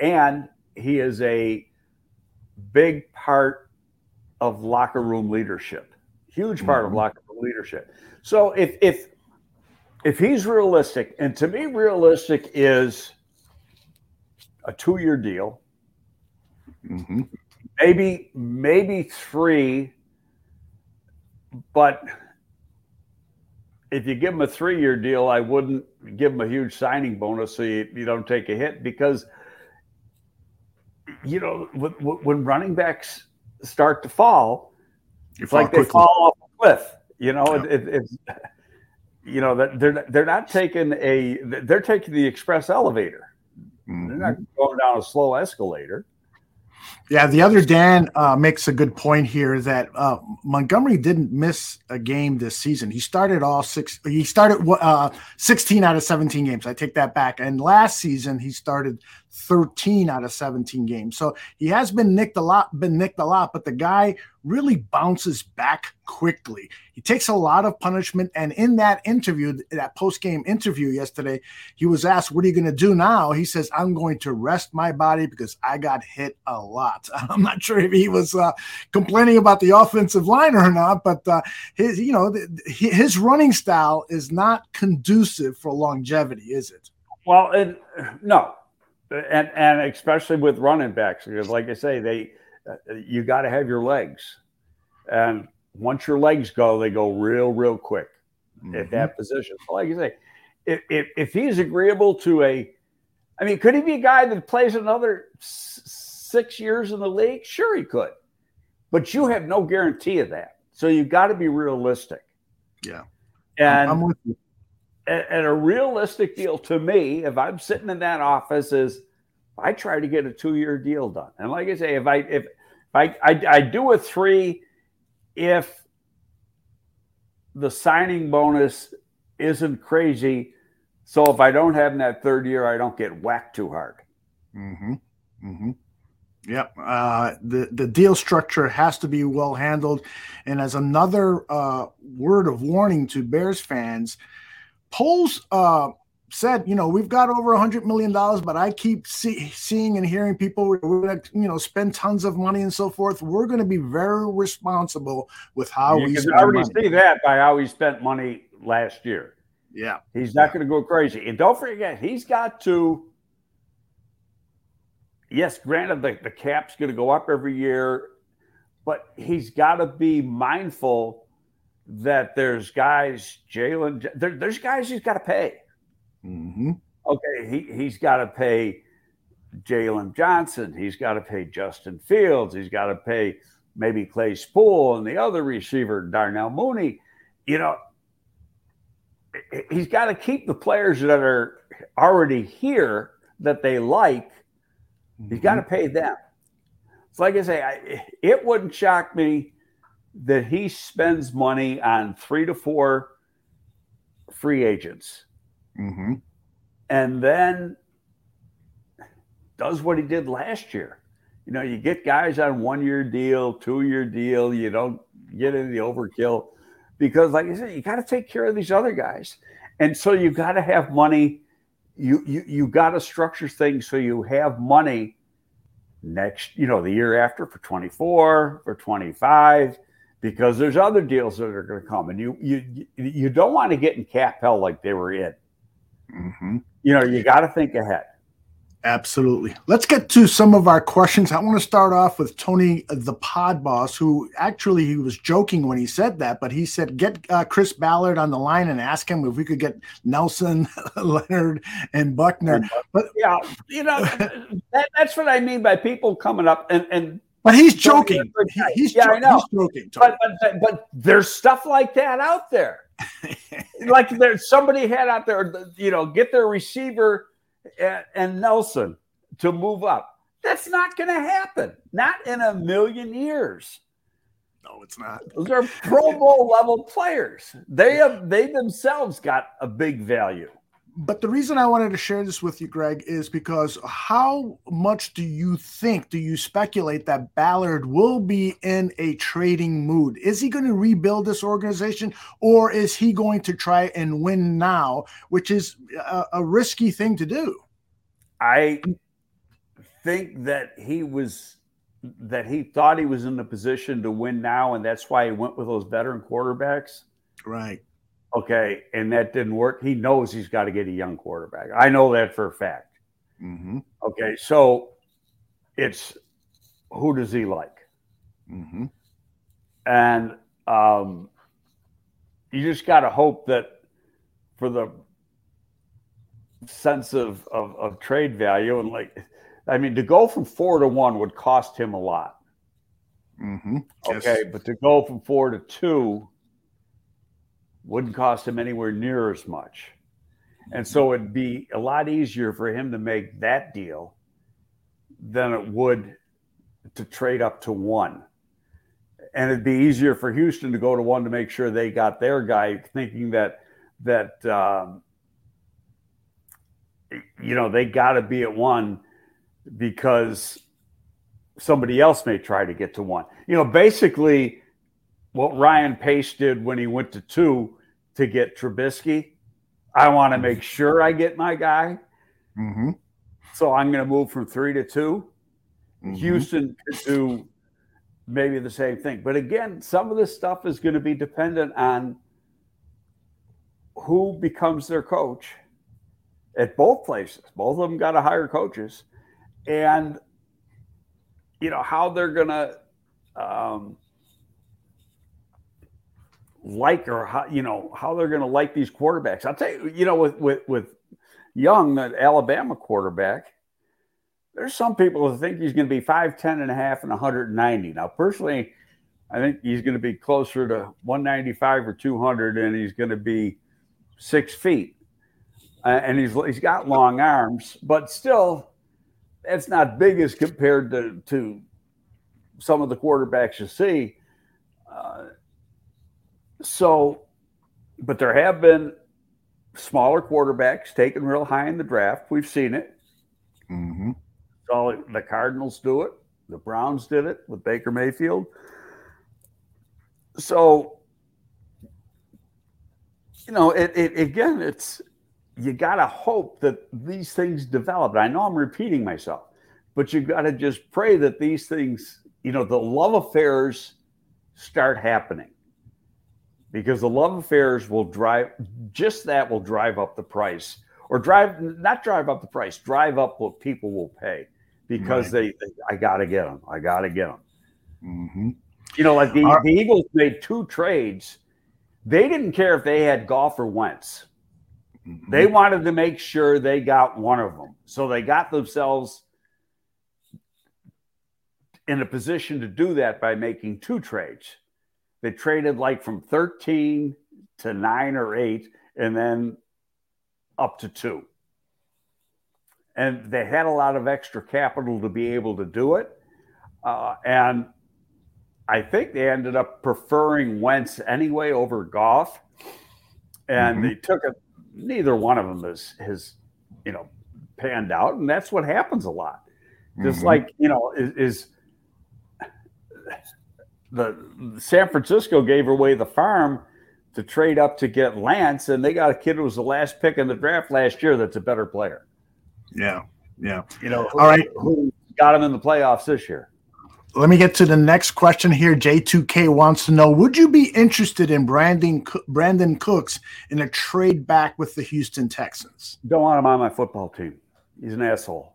And he is a big part of locker room leadership. Huge part mm-hmm. of locker room leadership. So if if if he's realistic, and to me, realistic is a two-year deal. Mm-hmm. Maybe maybe three but if you give him a three year deal, I wouldn't give him a huge signing bonus so you, you don't take a hit because, you know, when, when running backs start to fall, you it's fall like quickly. they fall off a cliff. You know, yeah. it, it, it's, you know, that they're, they're not taking a, they're taking the express elevator. Mm-hmm. They're not mm-hmm. going down a slow escalator. Yeah, the other Dan uh, makes a good point here that uh, Montgomery didn't miss a game this season. He started all six. He started uh, 16 out of 17 games. I take that back. And last season he started 13 out of 17 games. So he has been nicked a lot. Been nicked a lot, but the guy really bounces back quickly. He takes a lot of punishment. And in that interview, that post game interview yesterday, he was asked, What are you going to do now? He says, I'm going to rest my body because I got hit a lot. [laughs] I'm not sure if he was uh, complaining about the offensive line or not, but uh, his, you know, his running style is not conducive for longevity, is it? Well, it, no. And, and especially with running backs, because like I say, they, uh, you got to have your legs. And once your legs go, they go real, real quick mm-hmm. at that position. So, like you say, if, if, if, he's agreeable to a, I mean, could he be a guy that plays another s- six years in the league? Sure, he could. But you have no guarantee of that. So you got to be realistic. Yeah. And, I'm with you. And a realistic deal to me, if I'm sitting in that office, is I try to get a two year deal done. And like I say, if I if, if I, I I do a three, if the signing bonus isn't crazy, so if I don't have in that third year, I don't get whacked too hard. Mm-hmm. Mm-hmm. Yep. Uh, the the deal structure has to be well handled, and as another uh, word of warning to Bears fans, Poles uh, said, you know, we've got over a hundred million dollars, but I keep see, seeing and hearing people, we're going to, you know, spend tons of money and so forth. We're going to be very responsible with how you we. can already money. see that by how he spent money last year. Yeah, he's not going to go crazy, and don't forget, he's got to. Yes, granted, the, the cap's going to go up every year, but he's got to be mindful that there's guys, Jaylon, there, there's guys he's got to pay. Mm-hmm. Okay, he, he's got to pay Jaylon Johnson. He's got to pay Justin Fields. He's got to pay maybe Claypool and the other receiver, Darnell Mooney. You know, he's got to keep the players that are already here that they like. He's mm-hmm. got to pay them. So, like I say, I, it wouldn't shock me that he spends money on three to four free agents Mm-hmm. And then does what he did last year. You know, you get guys on one year deal, two year deal, you don't get into the overkill because, like I said, you got to take care of these other guys. And so you got to have money. You, you, you got to structure things so you have money next, you know, the year after for 24, for 25, because there's other deals that are going to come. And you, you, you don't want to get in cap hell like they were in. Mm-hmm. You know, you got to think ahead. Absolutely. Let's get to some of our questions. I want to start off with Tony, the pod boss, who actually he was joking when he said that, but he said, "Get uh, Chris Ballard on the line and ask him if we could get Nelson, [laughs] Leonard, and Buckner." But yeah, you know, [laughs] that, that's what I mean by people coming up and and. But he's joking. He's yeah, jo- I know. He's joking. But, but but there's stuff like that out there. [laughs] like there's somebody had out there, you know, get their receiver and Nelson to move up. That's not going to happen. Not in a million years. No, it's not. Those are Pro Bowl level players. They have they themselves got a big value. But the reason I wanted to share this with you, Greg, is because how much do you think, do you speculate that Ballard will be in a trading mood? Is he going to rebuild this organization or is he going to try and win now, which is a, a risky thing to do? I think that he was that he thought he was in the position to win now, and that's why he went with those veteran quarterbacks. Right. Okay, and that didn't work. He knows he's got to get a young quarterback. I know that for a fact. Mm-hmm. Okay, so it's who does he like? Mm-hmm. And um, you just got to hope that for the sense of, of, of trade value and like, I mean, to go from four to one would cost him a lot. Mm-hmm. Okay, yes. but to go from four to two wouldn't cost him anywhere near as much. And so it'd be a lot easier for him to make that deal than it would to trade up to one. And it'd be easier for Houston to go to one to make sure they got their guy, thinking that that um, you know they got to be at one because somebody else may try to get to one. You know, basically what Ryan Pace did when he went to two to get Trubisky. I want to mm-hmm. make sure I get my guy. Mm-hmm. So I'm going to move from three to 2 Mm-hmm. Houston could do maybe the same thing. But again, some of this stuff is going to be dependent on who becomes their coach at both places. Both of them got to hire coaches. And, you know, how they're going to um, like or how you know how they're going to like these quarterbacks. I'll tell you, you know, with with with Young, the Alabama quarterback, there's some people who think he's going to be 5'10 and a half and 190. Now, personally, I think he's going to be closer to 195 or 200, and he's going to be six feet. Uh, and he's he's got long arms, but still, that's not big as compared to to some of the quarterbacks you see. Uh, so, but there have been smaller quarterbacks taken real high in the draft. We've seen it. Mm-hmm. So the Cardinals do it. The Browns did it with Baker Mayfield. So, you know, it, it again, it's you got to hope that these things develop. I know I'm repeating myself, but you got to just pray that these things, you know, the love affairs start happening because the love affairs will drive just that will drive up the price or drive not drive up the price drive up what people will pay because right. they, they, i gotta get them i gotta get them mm-hmm. you know like the, uh, the eagles made two trades they didn't care if they had Goff or Wentz. Mm-hmm. They wanted to make sure they got one of them. So they got themselves in a position to do that by making two trades. They traded like from 13 to nine or eight, and then up to two. And they had a lot of extra capital to be able to do it. Uh, and I think they ended up preferring Wentz anyway over Goff. And Mhm. they took it, neither one of them is, has, you know, panned out. And that's what happens a lot. Just Mhm. like, you know, is, is the San Francisco gave away the farm to trade up to get Lance, and they got a kid who was the last pick in the draft last year that's a better player. yeah, yeah. You know, All right. who got him in the playoffs this year? Let me get to the next question here. J2K wants to know: Would you be interested in Brandin Brandin Cooks in a trade back with the Houston Texans? Don't want him on my football team. He's an asshole.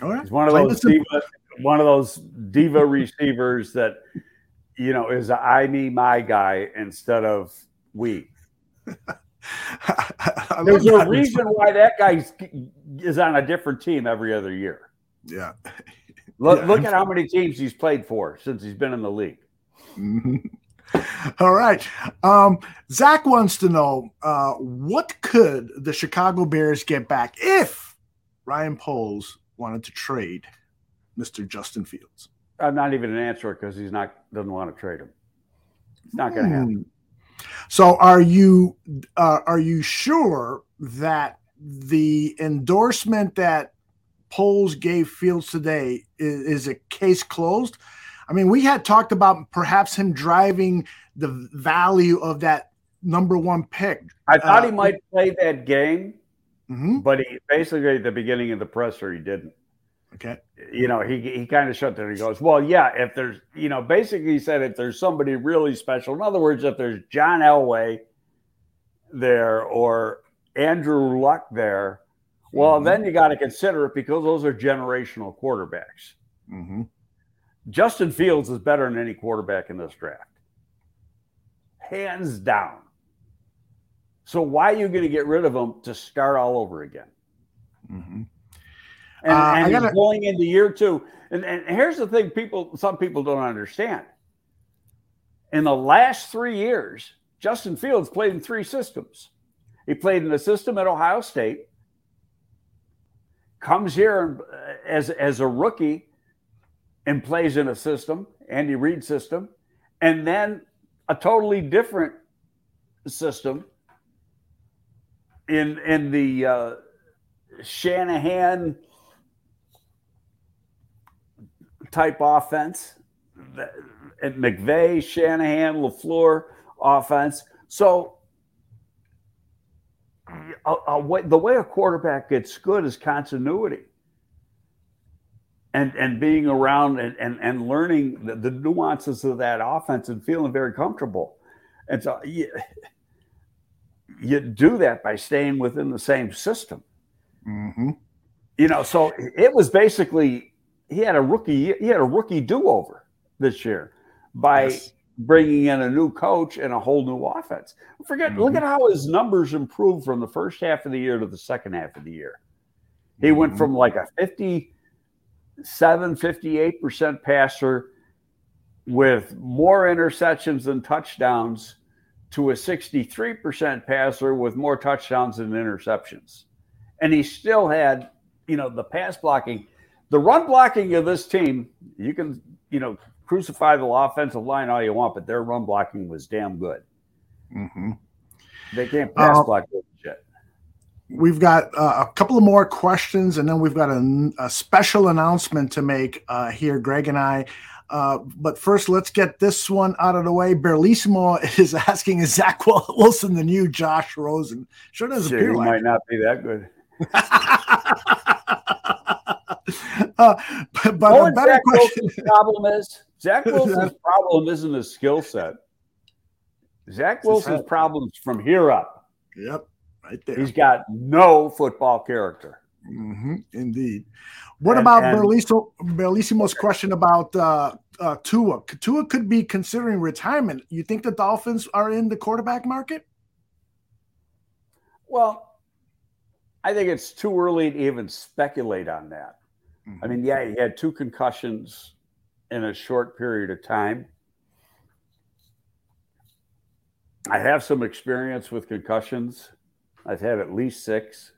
All right. He's one of those and simple. diva, one of those diva receivers that you know is a I me my guy instead of we. [laughs] There's a reason why that guy is on a different team every other year. Yeah. Look, Yeah. look at how many teams he's played for since he's been in the league. Mhm. [laughs] All right. Um, Zach wants to know uh, what could the Chicago Bears get back if Ryan Poles wanted to trade Mr. Justin Fields? I'm not even an answer because he's not doesn't want to trade him. It's not going to happen. Hmm. So, are you uh, are you sure that the endorsement that Poles gave Fields today is, is a case closed? I mean, we had talked about perhaps him driving the value of that number one pick. I thought Uh, he might play that game, Mhm. but he basically at the beginning of the presser he didn't. Okay. You know, he he kind of shut there. He goes, "Well, yeah, if there's, you know, basically he said if there's somebody really special. In other words, if there's John Elway there or Andrew Luck there, well, Mhm. then you got to consider it because those are generational quarterbacks. hmm Justin Fields is better than any quarterback in this draft, hands down. So why are you going to get rid of him to start all over again? hmm And, Uh, and gotta- going into year two. And, and here's the thing: people, some people don't understand. In the last three years, Justin Fields played in three systems. He played in a system at Ohio State. Comes here uh, as as a rookie, and plays in a system, Andy Reid system, and then a totally different system in in the uh, Shanahan type offense, and McVay, Shanahan, Lafleur offense. So, a, a way, the way a quarterback gets good is continuity. And, and being around and, and, and learning the, the nuances of that offense and feeling very comfortable. And so you, you do that by staying within the same system hmm you know so it was basically he had a rookie he had a rookie do-over this year by Yes. bringing in a new coach and a whole new offense forget look Mhm. at how his numbers improved from the first half of the year to the second half of the year he went Mhm. from like a 57 58% passer with more interceptions than touchdowns to a 63% passer with more touchdowns than interceptions and he still had, you know, the pass blocking, the run blocking of this team. You can, you know, crucify the offensive line all you want, but their run blocking was damn good. hmm They can't pass Uh, block shit. We've got uh, a couple of more questions, and then we've got a, a special announcement to make uh, here, Greg and I. Uh, but first, let's get this one out of the way. Berlissimo is [laughs] asking, "Is Zach Wilson the new Josh Rosen?" Sure doesn't Shit, appear he like. might not be that good. [laughs] [laughs] uh, but but a better Zach question. Wilson's [laughs] problem is? Zach [laughs] Wilson's problem isn't his skill set. Zach Wilson's problems from here up. Yep, right there. He's got no football character. hmm indeed. What And- about and- Bellissimo's question about uh, uh, Tua? Tua could be considering retirement. You think the Dolphins are in the quarterback market? Well, I think it's too early to even speculate on that. Mm-hmm. I mean, yeah, he had two concussions in a short period of time. I have some experience with concussions. I've had at least six.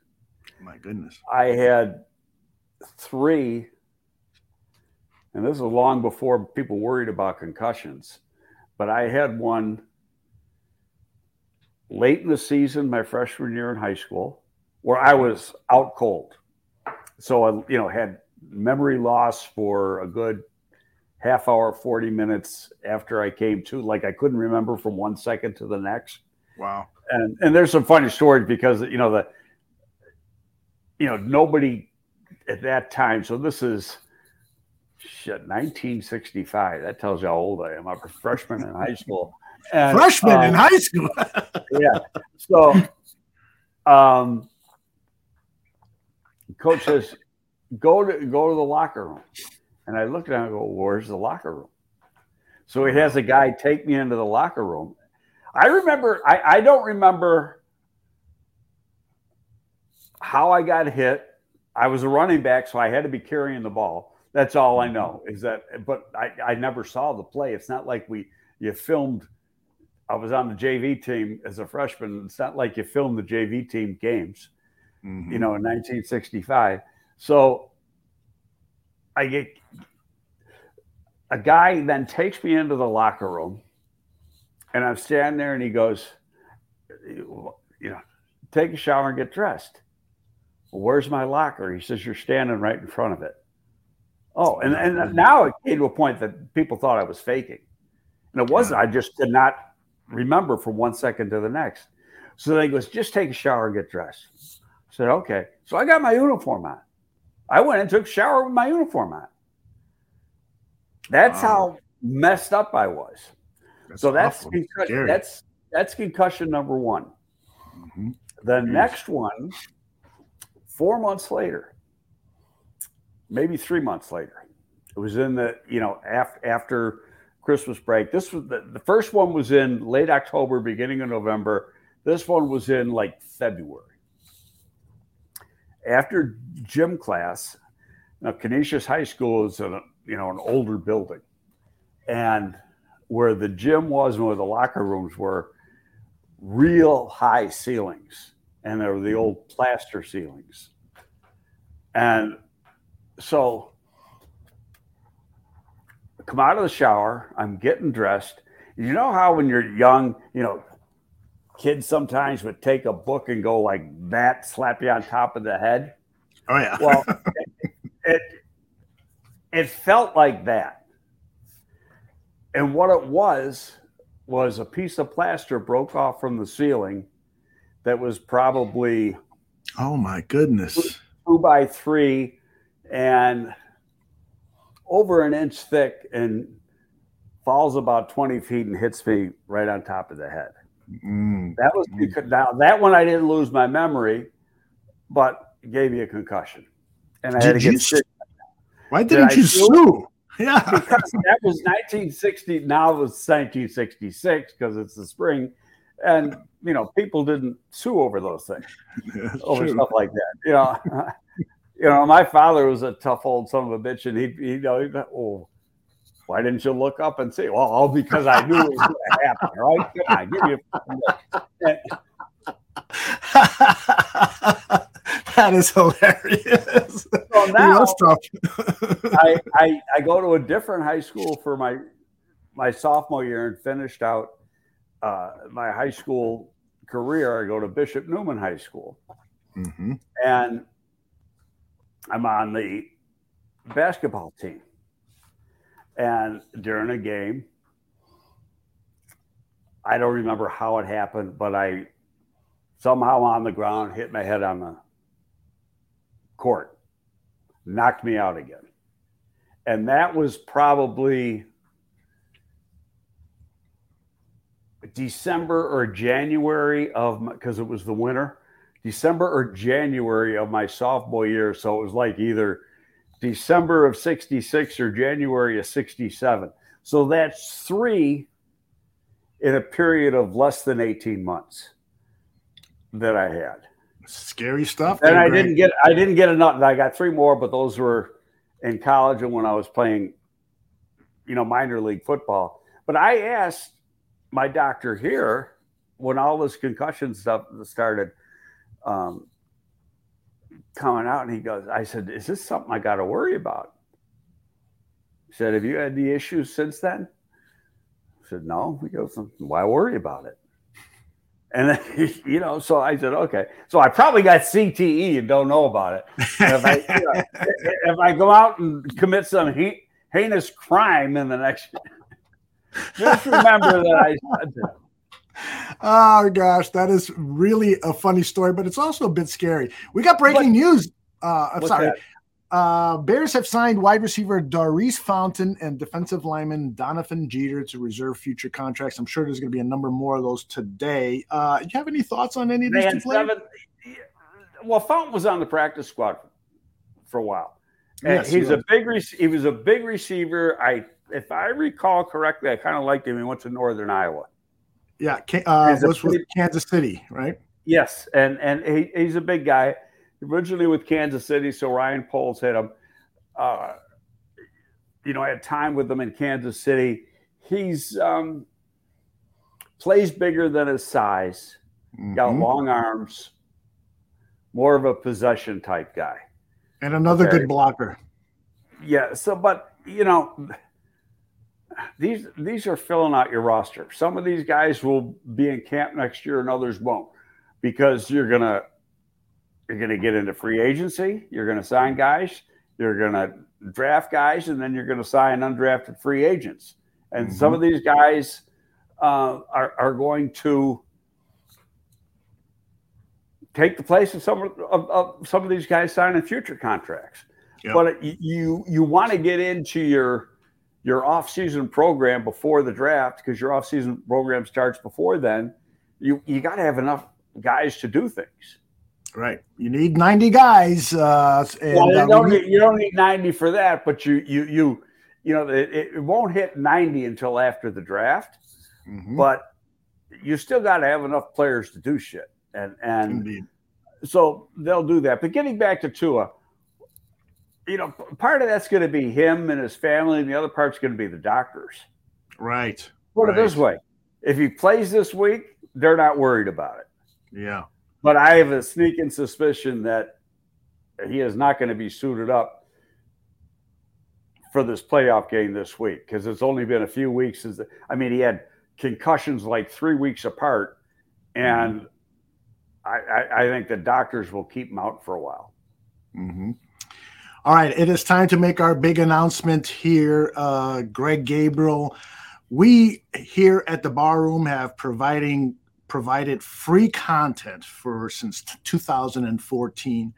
My goodness. I had three, and this is long before people worried about concussions, but I had one late in the season, my freshman year in high school, where I was out cold. So I, you know, had memory loss for a good half hour, 40 minutes after I came to, like I couldn't remember from one second to the next. Wow. and and there's some funny stories because you know the you know nobody at that time so this is shit 1965 that tells you how old i am. I'm a freshman in high school. And, Freshman in um, high school. [laughs] yeah. So um coach says go to go to the locker room. And I look at him and go, Where's the locker room? So he has a guy take me into the locker room. I remember, I, I don't remember how I got hit. I was a running back, so I had to be carrying the ball. That's all I know is that, but I, I never saw the play. It's not like we, you filmed, I was on the JV team as a freshman. It's not like you filmed the JV team games, Mhm. you know, in 1965. So I get, a guy then takes me into the locker room and I'm standing there and he goes, you know, take a shower and get dressed. Well, where's my locker? He says, You're standing right in front of it. Oh, and, and mm-hmm. now it came to a point that people thought I was faking. And it wasn't. I just did not remember from one second to the next. So they goes, Just take a shower and get dressed. I said, Okay. So I got my uniform on. I went and took a shower with my uniform on. That's Wow. how messed up I was. so that's concussion, that's that's concussion number one. Mhm. The Jeez. next one, four months later, maybe three months later, it was in the you know after after Christmas break. This was the, the first one was in late October, beginning of November. This one was in like February. After gym class, now Canisius High School is a you know an older building, and where the gym was and where the locker rooms were, real high ceilings, and they were the old plaster ceilings, and so I come out of the shower, I'm getting dressed. You know how when you're young, you know, kids sometimes would take a book and go like that, slap you on top of the head. Oh yeah. Well, it, [laughs] it it felt like that, and what it was was a piece of plaster broke off from the ceiling that was probably oh my goodness. two by three and over an inch thick and falls about 20 feet and hits me right on top of the head. Mm. That was because now that one I didn't lose my memory, but it gave me a concussion. And I had to Did you get sick Why Did didn't I you sue? [laughs] Yeah. because that was 1960. Now it was 1966 because it's the spring. And, you know, people didn't sue over those things. [laughs] That's over true. stuff like that. You know, [laughs] you know, my father was a tough old son of a bitch, and he, he, you know, he'd, oh, why didn't you look up and see? Well, all because I knew it was going [laughs] to happen. Right? On, give me a fucking look. And [laughs] that is hilarious. So now. [laughs] I, I I go to a different high school for my my sophomore year and finished out uh, my high school career. I go to Bishop Neumann High School. Mhm. and I'm on the basketball team. And during a game, I don't remember how it happened, but I somehow on the ground hit my head on the court, knocked me out again. And that was probably December or January of because it was the winter. December or January of my sophomore year. So it was like either December of 66 or January of 67. So that's three in a period of less than 18 months that I had. Scary stuff. And I didn't get I didn't get enough. I got three more, but those were in college and when I was playing, you know, minor league football. But I asked my doctor here when all this concussion stuff started um, coming out, and he goes, I said, Is this something I got to worry about? He said, Have you had any issues since then? I said, No. He goes, Why worry about it? And then, [laughs] you know, so I said, okay. So I probably got CTE and don't know about it. If I, you know, [laughs] if I go out and commit some he- heinous crime in the next, [laughs] just remember that I said that. Oh gosh, that is really a funny story, but it's also a bit scary. We got breaking What- news. Uh, I'm What's sorry. that? Uh, Bears have signed wide receiver Daurice Fountain and defensive lineman Donovan Jeter to reserve future contracts. I'm sure there's going to be a number more of those today. Uh, do you have any thoughts on any of these two players? Well, Fountain was on the practice squad for a while. Yes, he's he a was. big. Rec- he was a big receiver. I, if I recall correctly, I kind of liked him. He went to Northern Iowa. Yeah, uh, was with Kansas City, right? Yes, and and he, he's a big guy. Originally with Kansas City, so Ryan Poles hit him. Uh, you know, I had time with him in Kansas City. He's um, plays bigger than his size. Got Mhm. long arms. More of a possession type guy. And another Okay. good blocker. Yeah. So, but you know, these these are filling out your roster. Some of these guys will be in camp next year, and others won't, because you're gonna you're gonna get into free agency. You're gonna sign guys. You're gonna draft guys, and then you're gonna sign undrafted free agents. And some of these guys uh, are are going to take the place of some of, of, some of these guys signing future contracts. Yeah. But you you want to get into your your off-season program before the draft because your off-season program starts before then. You you got to have enough guys to do things. Right. You need 90 guys. Uh, and, Well, uh, you don't we need, you don't need 90 for that, but you you you you know it, it won't hit 90 until after the draft. Mhm. But you still got to have enough players to do shit, and and Indeed. so they'll do that. But getting back to Tua, you know, part of that's going to be him and his family, and the other part's going to be the doctors. Right. Put it this way: if he plays this week, they're not worried about it. Yeah. But I have a sneaking suspicion that he is not going to be suited up for this playoff game this week because it's only been a few weeks since. I mean, he had concussions like three weeks apart, and I, I, I think the doctors will keep him out for a while. hmm All right, it is time to make our big announcement here. Uh, Greg Gabriel, we here at the Bar Room have providing provided free content for since 2014.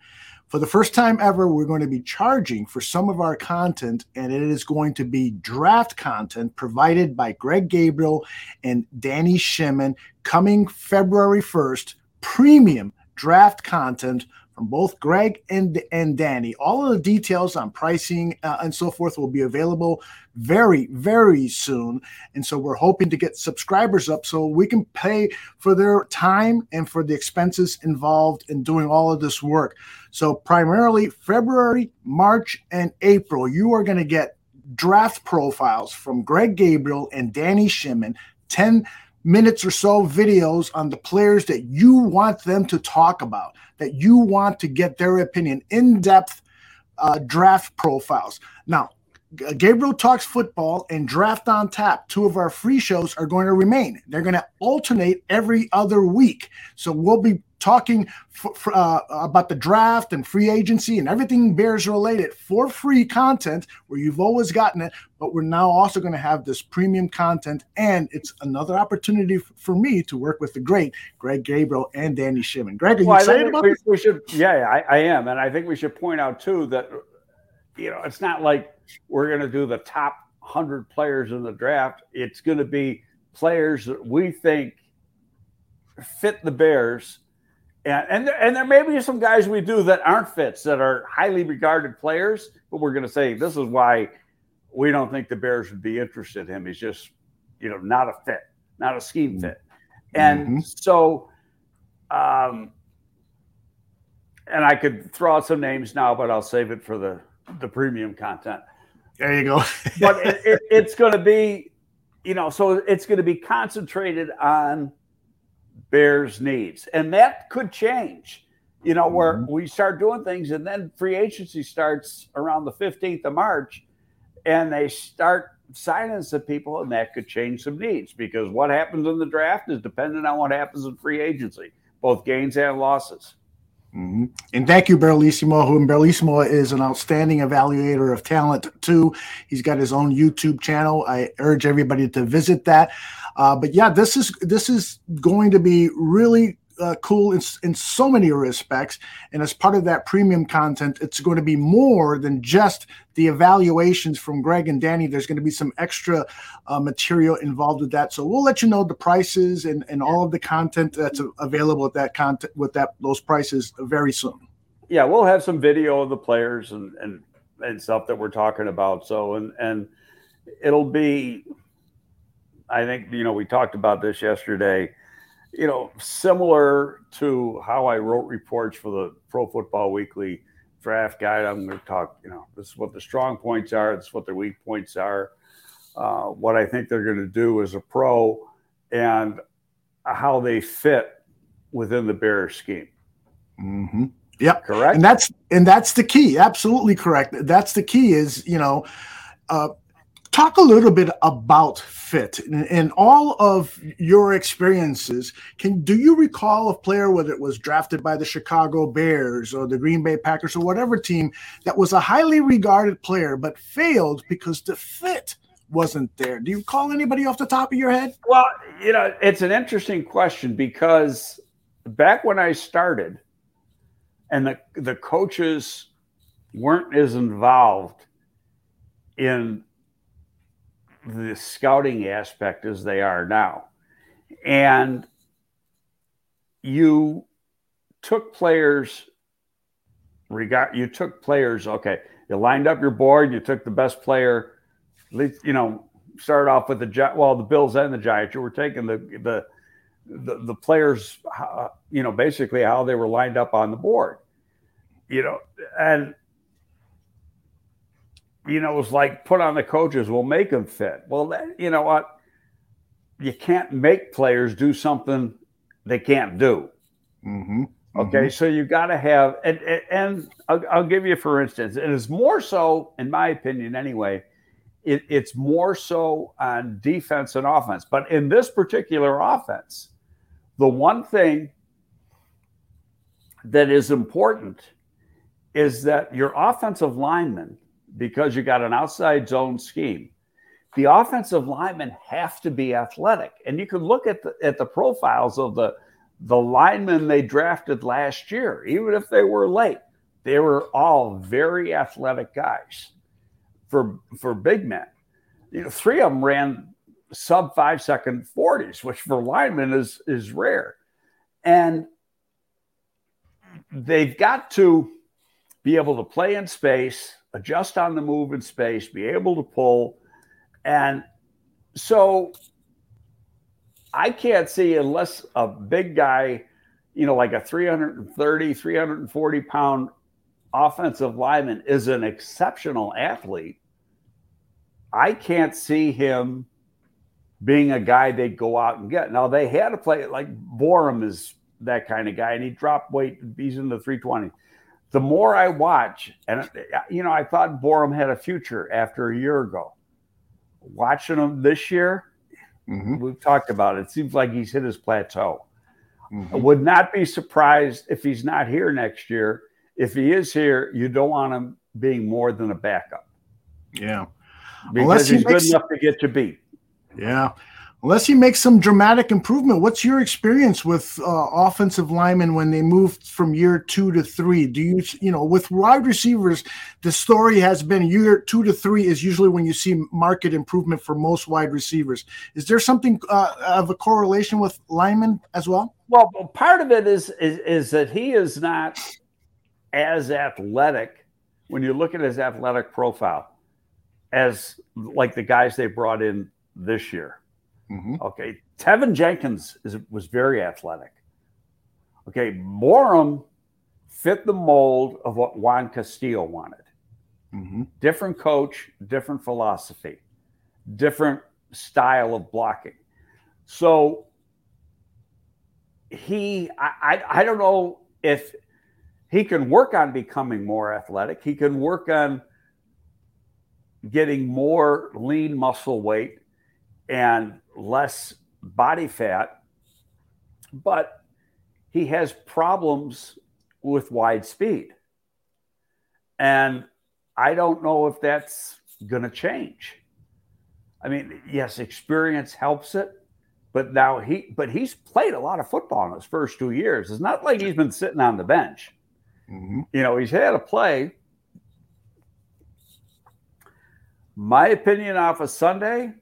For the first time ever, we're going to be charging for some of our content, and it is going to be draft content provided by Greg Gabriel and Danny Shimon coming February 1st. Premium draft content from both Greg and and Danny. All of the details on pricing uh, and so forth will be available very very soon. And so we're hoping to get subscribers up so we can pay for their time and for the expenses involved in doing all of this work. So primarily February, March, and April, you are going to get draft profiles from Greg Gabriel and Danny Shimon. 10 minutes or so videos on the players that you want them to talk about, that you want to get their opinion, in depth uh, draft profiles. Now, Gabriel Talks Football and Draft on Tap, two of our free shows, are going to remain. They're going to alternate every other week. So we'll be talking uh, about the draft and free agency and everything Bears related for free content where you've always gotten it. But we're now also going to have this premium content, and it's another opportunity f- for me to work with the great Greg Gabriel and Danny Shimon. Greg, are you Well, excited about we, this? we should, yeah, I, I am, and I think we should point out too that you know it's not like we're going to do the top hundred players in the draft. It's going to be players that we think fit the Bears, and and there, and there may be some guys we do that aren't fits that are highly regarded players, but we're going to say this is why we don't think the Bears would be interested in him. He's just you know not a fit, not a scheme fit, and Mhm. so. Um, and I could throw out some names now, but I'll save it for the the premium content. There you go. [laughs] But it, it, it's going to be, you know, so it's going to be concentrated on Bears needs, and that could change. You know, where Mhm. we start doing things, and then free agency starts around the fifteenth of March, and they start signing some people, and that could change some needs because what happens in the draft is dependent on what happens in free agency, both gains and losses. Mhm. And thank you, Berlissimo, who Berlissimo is an outstanding evaluator of talent too. He's got his own YouTube channel. I urge everybody to visit that. Uh, but yeah, this is this is going to be really uh, cool in, in so many respects. And as part of that premium content, it's going to be more than just the evaluations from Greg and Danny. There's going to be some extra uh, material involved with that. So we'll let you know the prices and, and all of the content that's available at that content with that those prices very soon. yeah, we'll have some video of the players and and and stuff that we're talking about. So and and it'll be I think you know we talked about this yesterday. You know, similar to how I wrote reports for the Pro Football Weekly draft guide. I'm going to talk. You know, this is what the strong points are. This is what the weak points are. Uh, what I think they're going to do as a pro, and how they fit within the Bears scheme. Mm-hmm. Yep. Correct. And that's and that's the key. Absolutely correct. That's the key. Is you know, uh, talk a little bit about fit and, all of your experiences. Can do you recall a player whether it was drafted by the Chicago Bears or the Green Bay Packers or whatever team that was a highly regarded player but failed because the fit wasn't there? Do you call anybody off the top of your head? Well, you know, it's an interesting question because back when I started and the, the coaches weren't as involved in the scouting aspect as they are now. And you took players regard you took players okay you lined up your board you took the best player you know started off with the well the bills and the giants you were taking the the the, the players, uh, you know, basically how they were lined up on the board, you know, and you know, it was like put on the coaches, we'll make them fit. Well, you know what? You can't make players do something they can't do. Mm-hmm. Okay, mm-hmm. so you got to have, and, and I'll, I'll, give you for instance, it is more so, in my opinion, anyway. It, it's more so on defense and offense, but in this particular offense, the one thing that is important is that your offensive linemen, because you got an outside zone scheme, the offensive linemen have to be athletic. And you can look at the at the profiles of the the linemen they drafted last year, even if they were late, they were all very athletic guys for for big men. You know, three of them ran sub five second 40s, which for linemen is is rare. And they've got to be able to play in space, adjust on the move in space, be able to pull. And so I can't see unless a big guy, you know, like a 330, 340 pound offensive lineman is an exceptional athlete. I can't see him being a guy they'd go out and get. Now they had to play like Borom is that kind of guy, and he dropped weight. He's in the 320. The more I watch, and you know, I thought Borom had a future after a year ago. Watching him this year, mm-hmm. we've talked about it. It seems like he's hit his plateau. Mm-hmm. I would not be surprised if he's not here next year. If he is here, you don't want him being more than a backup. Yeah. Because he's good enough to get you beat. Yeah. Unless he makes some dramatic improvement, what's your experience with uh, offensive linemen when they move from year two to three? Do you, you know, with wide receivers, the story has been year two to three is usually when you see market improvement for most wide receivers. Is there something uh, of a correlation with linemen as well? Well, part of it is, is is that he is not as athletic when you look at his athletic profile as like the guys they brought in this year. Mm-hmm. Okay. Teven Jenkins is, was very athletic. Okay. Borom fit the mold of what Juan Castillo wanted. Mm-hmm. Different coach, different philosophy, different style of blocking. So he, I, I, I don't know if he can work on becoming more athletic. He can work on getting more lean muscle weight and less body fat, but he has problems with wide speed. And I don't know if that's going to change. I mean, yes, experience helps it, but now he but he's played a lot of football in his first two years. It's not like he's been sitting on the bench. Mm-hmm. You know, he's had a play. My opinion off of Sunday,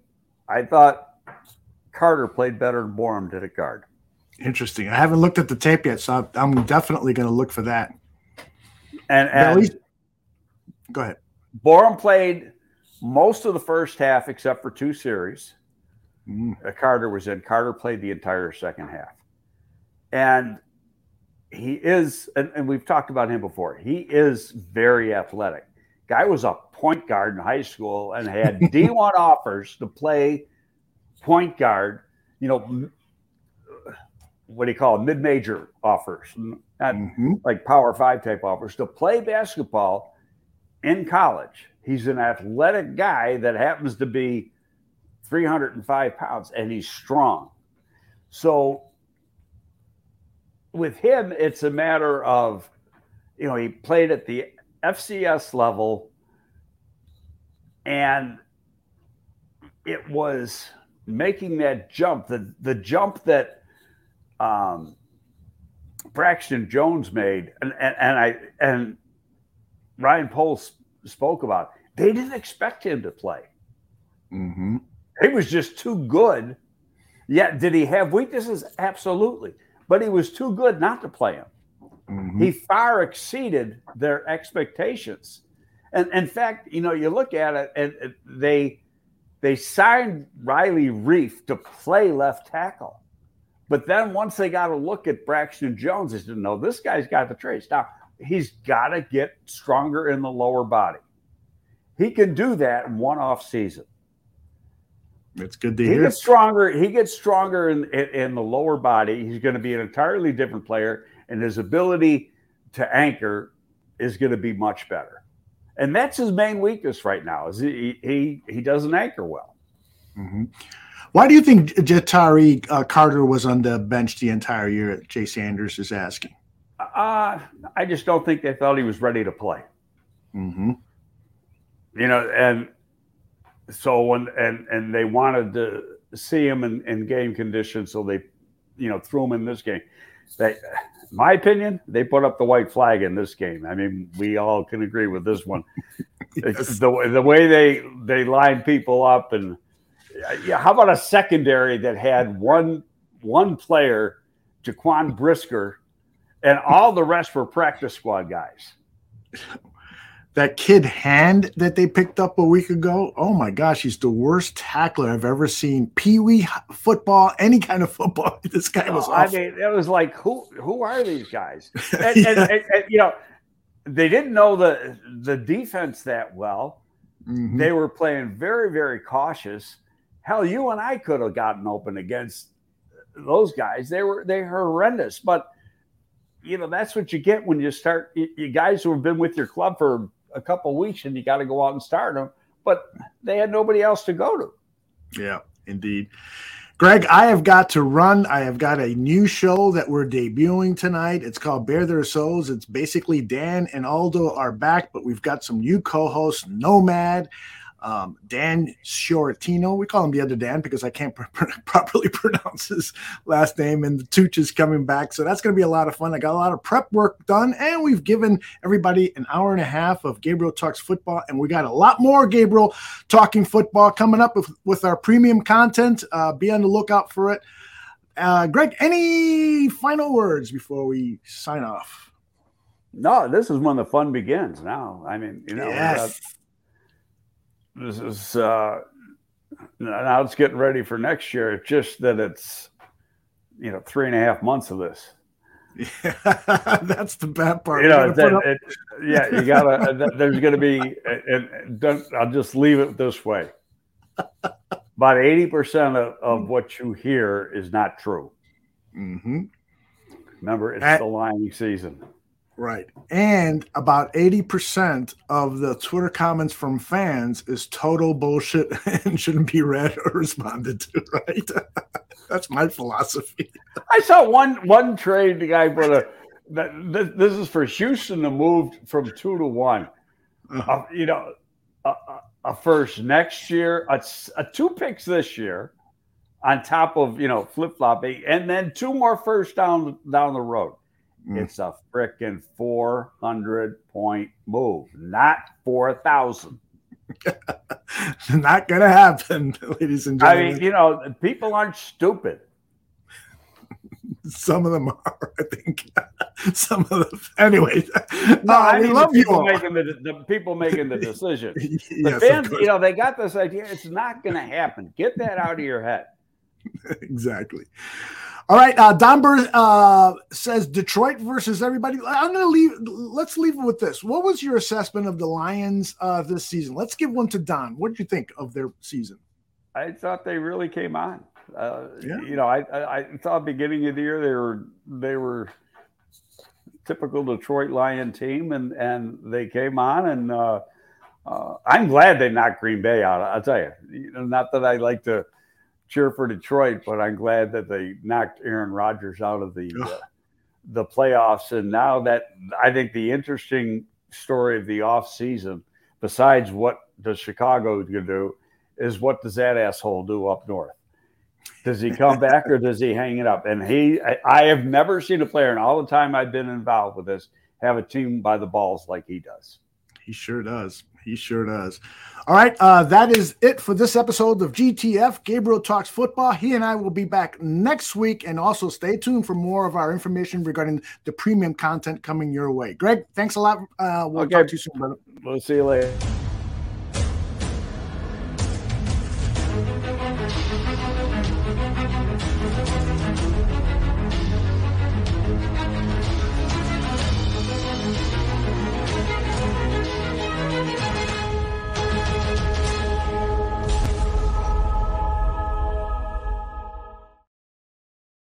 I thought Carter played better than Borom did at guard. Interesting. I haven't looked at the tape yet, so I'm definitely going to look for that. And, and least, go ahead. Borom played most of the first half except for two series. Mm. Carter was in. Carter played the entire second half. And he is, and, and, we've talked about him before, he is very athletic. Guy was a point guard in high school and had [laughs] D1 offers to play point guard, you know, what do you call it, mid major offers, not mm-hmm. like power five type offers to play basketball in college. He's an athletic guy that happens to be 305 pounds and he's strong. So with him, it's a matter of, you know, he played at the FCS level and it was making that jump, the, the jump that um, Braxton Jones made, and, and, and I and Ryan Poles spoke about. They didn't expect him to play. Mm-hmm. He was just too good. Yet, did he have weaknesses? Absolutely. But he was too good not to play him. Mm-hmm. He far exceeded their expectations. And in fact, you know, you look at it and they they signed Riley Reiff to play left tackle. But then once they got a look at Braxton Jones, they said, no, this guy's got the traits. Now, he's got to get stronger in the lower body. He can do that in one off season. It's good to he hear. Gets stronger. He gets stronger in, in, in the lower body. He's going to be an entirely different player, and his ability to anchor is going to be much better. And that's his main weakness right now. Is he he, he doesn't anchor well. Mm-hmm. Why do you think Ja'Tyre uh, Carter was on the bench the entire year? Jay Sanders is asking. Uh, I just don't think they thought he was ready to play. Mm-hmm. You know, and so when and and they wanted to see him in, in game conditions, so they, you know, threw him in this game. They, my opinion, they put up the white flag in this game. I mean, we all can agree with this one. [laughs] yes. the the way they they line people up and yeah, how about a secondary that had one one player, Jaquan Brisker, and all the rest were practice squad guys. That kid hand that they picked up a week ago. Oh my gosh, he's the worst tackler I've ever seen. Pee wee football, [laughs] any kind of football. [laughs] This guy was. Oh, I mean, it was like who who are these guys? [laughs] And, yeah. and, and, and, you know, they didn't know the the defense that well. Mm-hmm. They were playing very very cautious Hell, you and I could have gotten open against those guys. They were they horrendous, but you know that's what you get when you start. You guys who have been with your club for a couple weeks and you got to go out and start them, but they had nobody else to go to. Yeah, indeed. Greg, I have got to run. I have got a new show that we're debuting tonight. It's called Bear Their Souls. It's basically Dan and Aldo are back, but we've got some new co-hosts, Nomad, um, Dan Shortino. We call him the other Dan because I can't [laughs] pr- pr- properly [laughs] pronounce his last name, and the Tooch is coming back. So that's going to be a lot of fun. I got a lot of prep work done, and we've given everybody an hour and a half of Gabriel Talks Football, and we got a lot more Gabriel Talking Football coming up with, with our premium content. Uh, be on the lookout for it. Uh, Greg, any final words before we sign off? No, this is when the fun begins now. I mean, you know, yes this is uh, now it's getting ready for next year. It's just that it's you know three and a half months of this. Yeah, [laughs] that's the bad part. You know, that, it, yeah, you gotta. there's going to be, and don't. I'll just leave it this way. About eighty percent of, of what you hear is not true. Mm-hmm. Remember, it's the lying season. Right. And about 80% of the Twitter comments from fans is total bullshit [laughs] and shouldn't be read or responded to, [laughs] right? [laughs] That's my philosophy. I saw one one trade the guy put a that this is for Houston to move from two to one. Uh-huh. Uh, you know, a, a, first next year, a, a two picks this year, on top of you know flip flopping, and then two more first down down the road. Mm. It's a freaking 400 point move, not 4,000. [laughs] not going to happen, [laughs] ladies and gentlemen. I mean, you know, people aren't stupid. [laughs] Some of them are, I think. Some of them. Anyway, no, uh, I mean, love you all. making the, the people making the decision. The Yes, fans, you know, they got this idea. It's not going to happen. Get that out of your head. exactly. All right, uh, Don Burr uh, says Detroit versus everybody. I'm going to leave. Let's leave it with this. What was your assessment of the Lions uh, this season? Let's give one to Don. What did you think of their season? I thought they really came on. Uh, Yeah. You know, I, I, I thought beginning of the year they were they were typical Detroit Lion team, and and they came on, and uh, uh, I'm glad they knocked Green Bay out. I'll tell you, you know, not that I like to cheer for Detroit, but I'm glad that they knocked Aaron Rodgers out of the uh, the playoffs, and now that I think the interesting story of the off season, besides what does Chicago do, is what does that asshole do up north? Does he come back or does he hang it up? And he, I, I have never seen a player in all the time I've been involved with this have a team by the balls like he does. He sure does. He sure does. All right, uh, that is it for this episode of GTF. Gabriel talks football. He and I will be back next week, and also stay tuned for more of our information regarding the premium content coming your way. Greg, thanks a lot. Uh, we'll Okay. talk to you soon, brother. We'll see you later.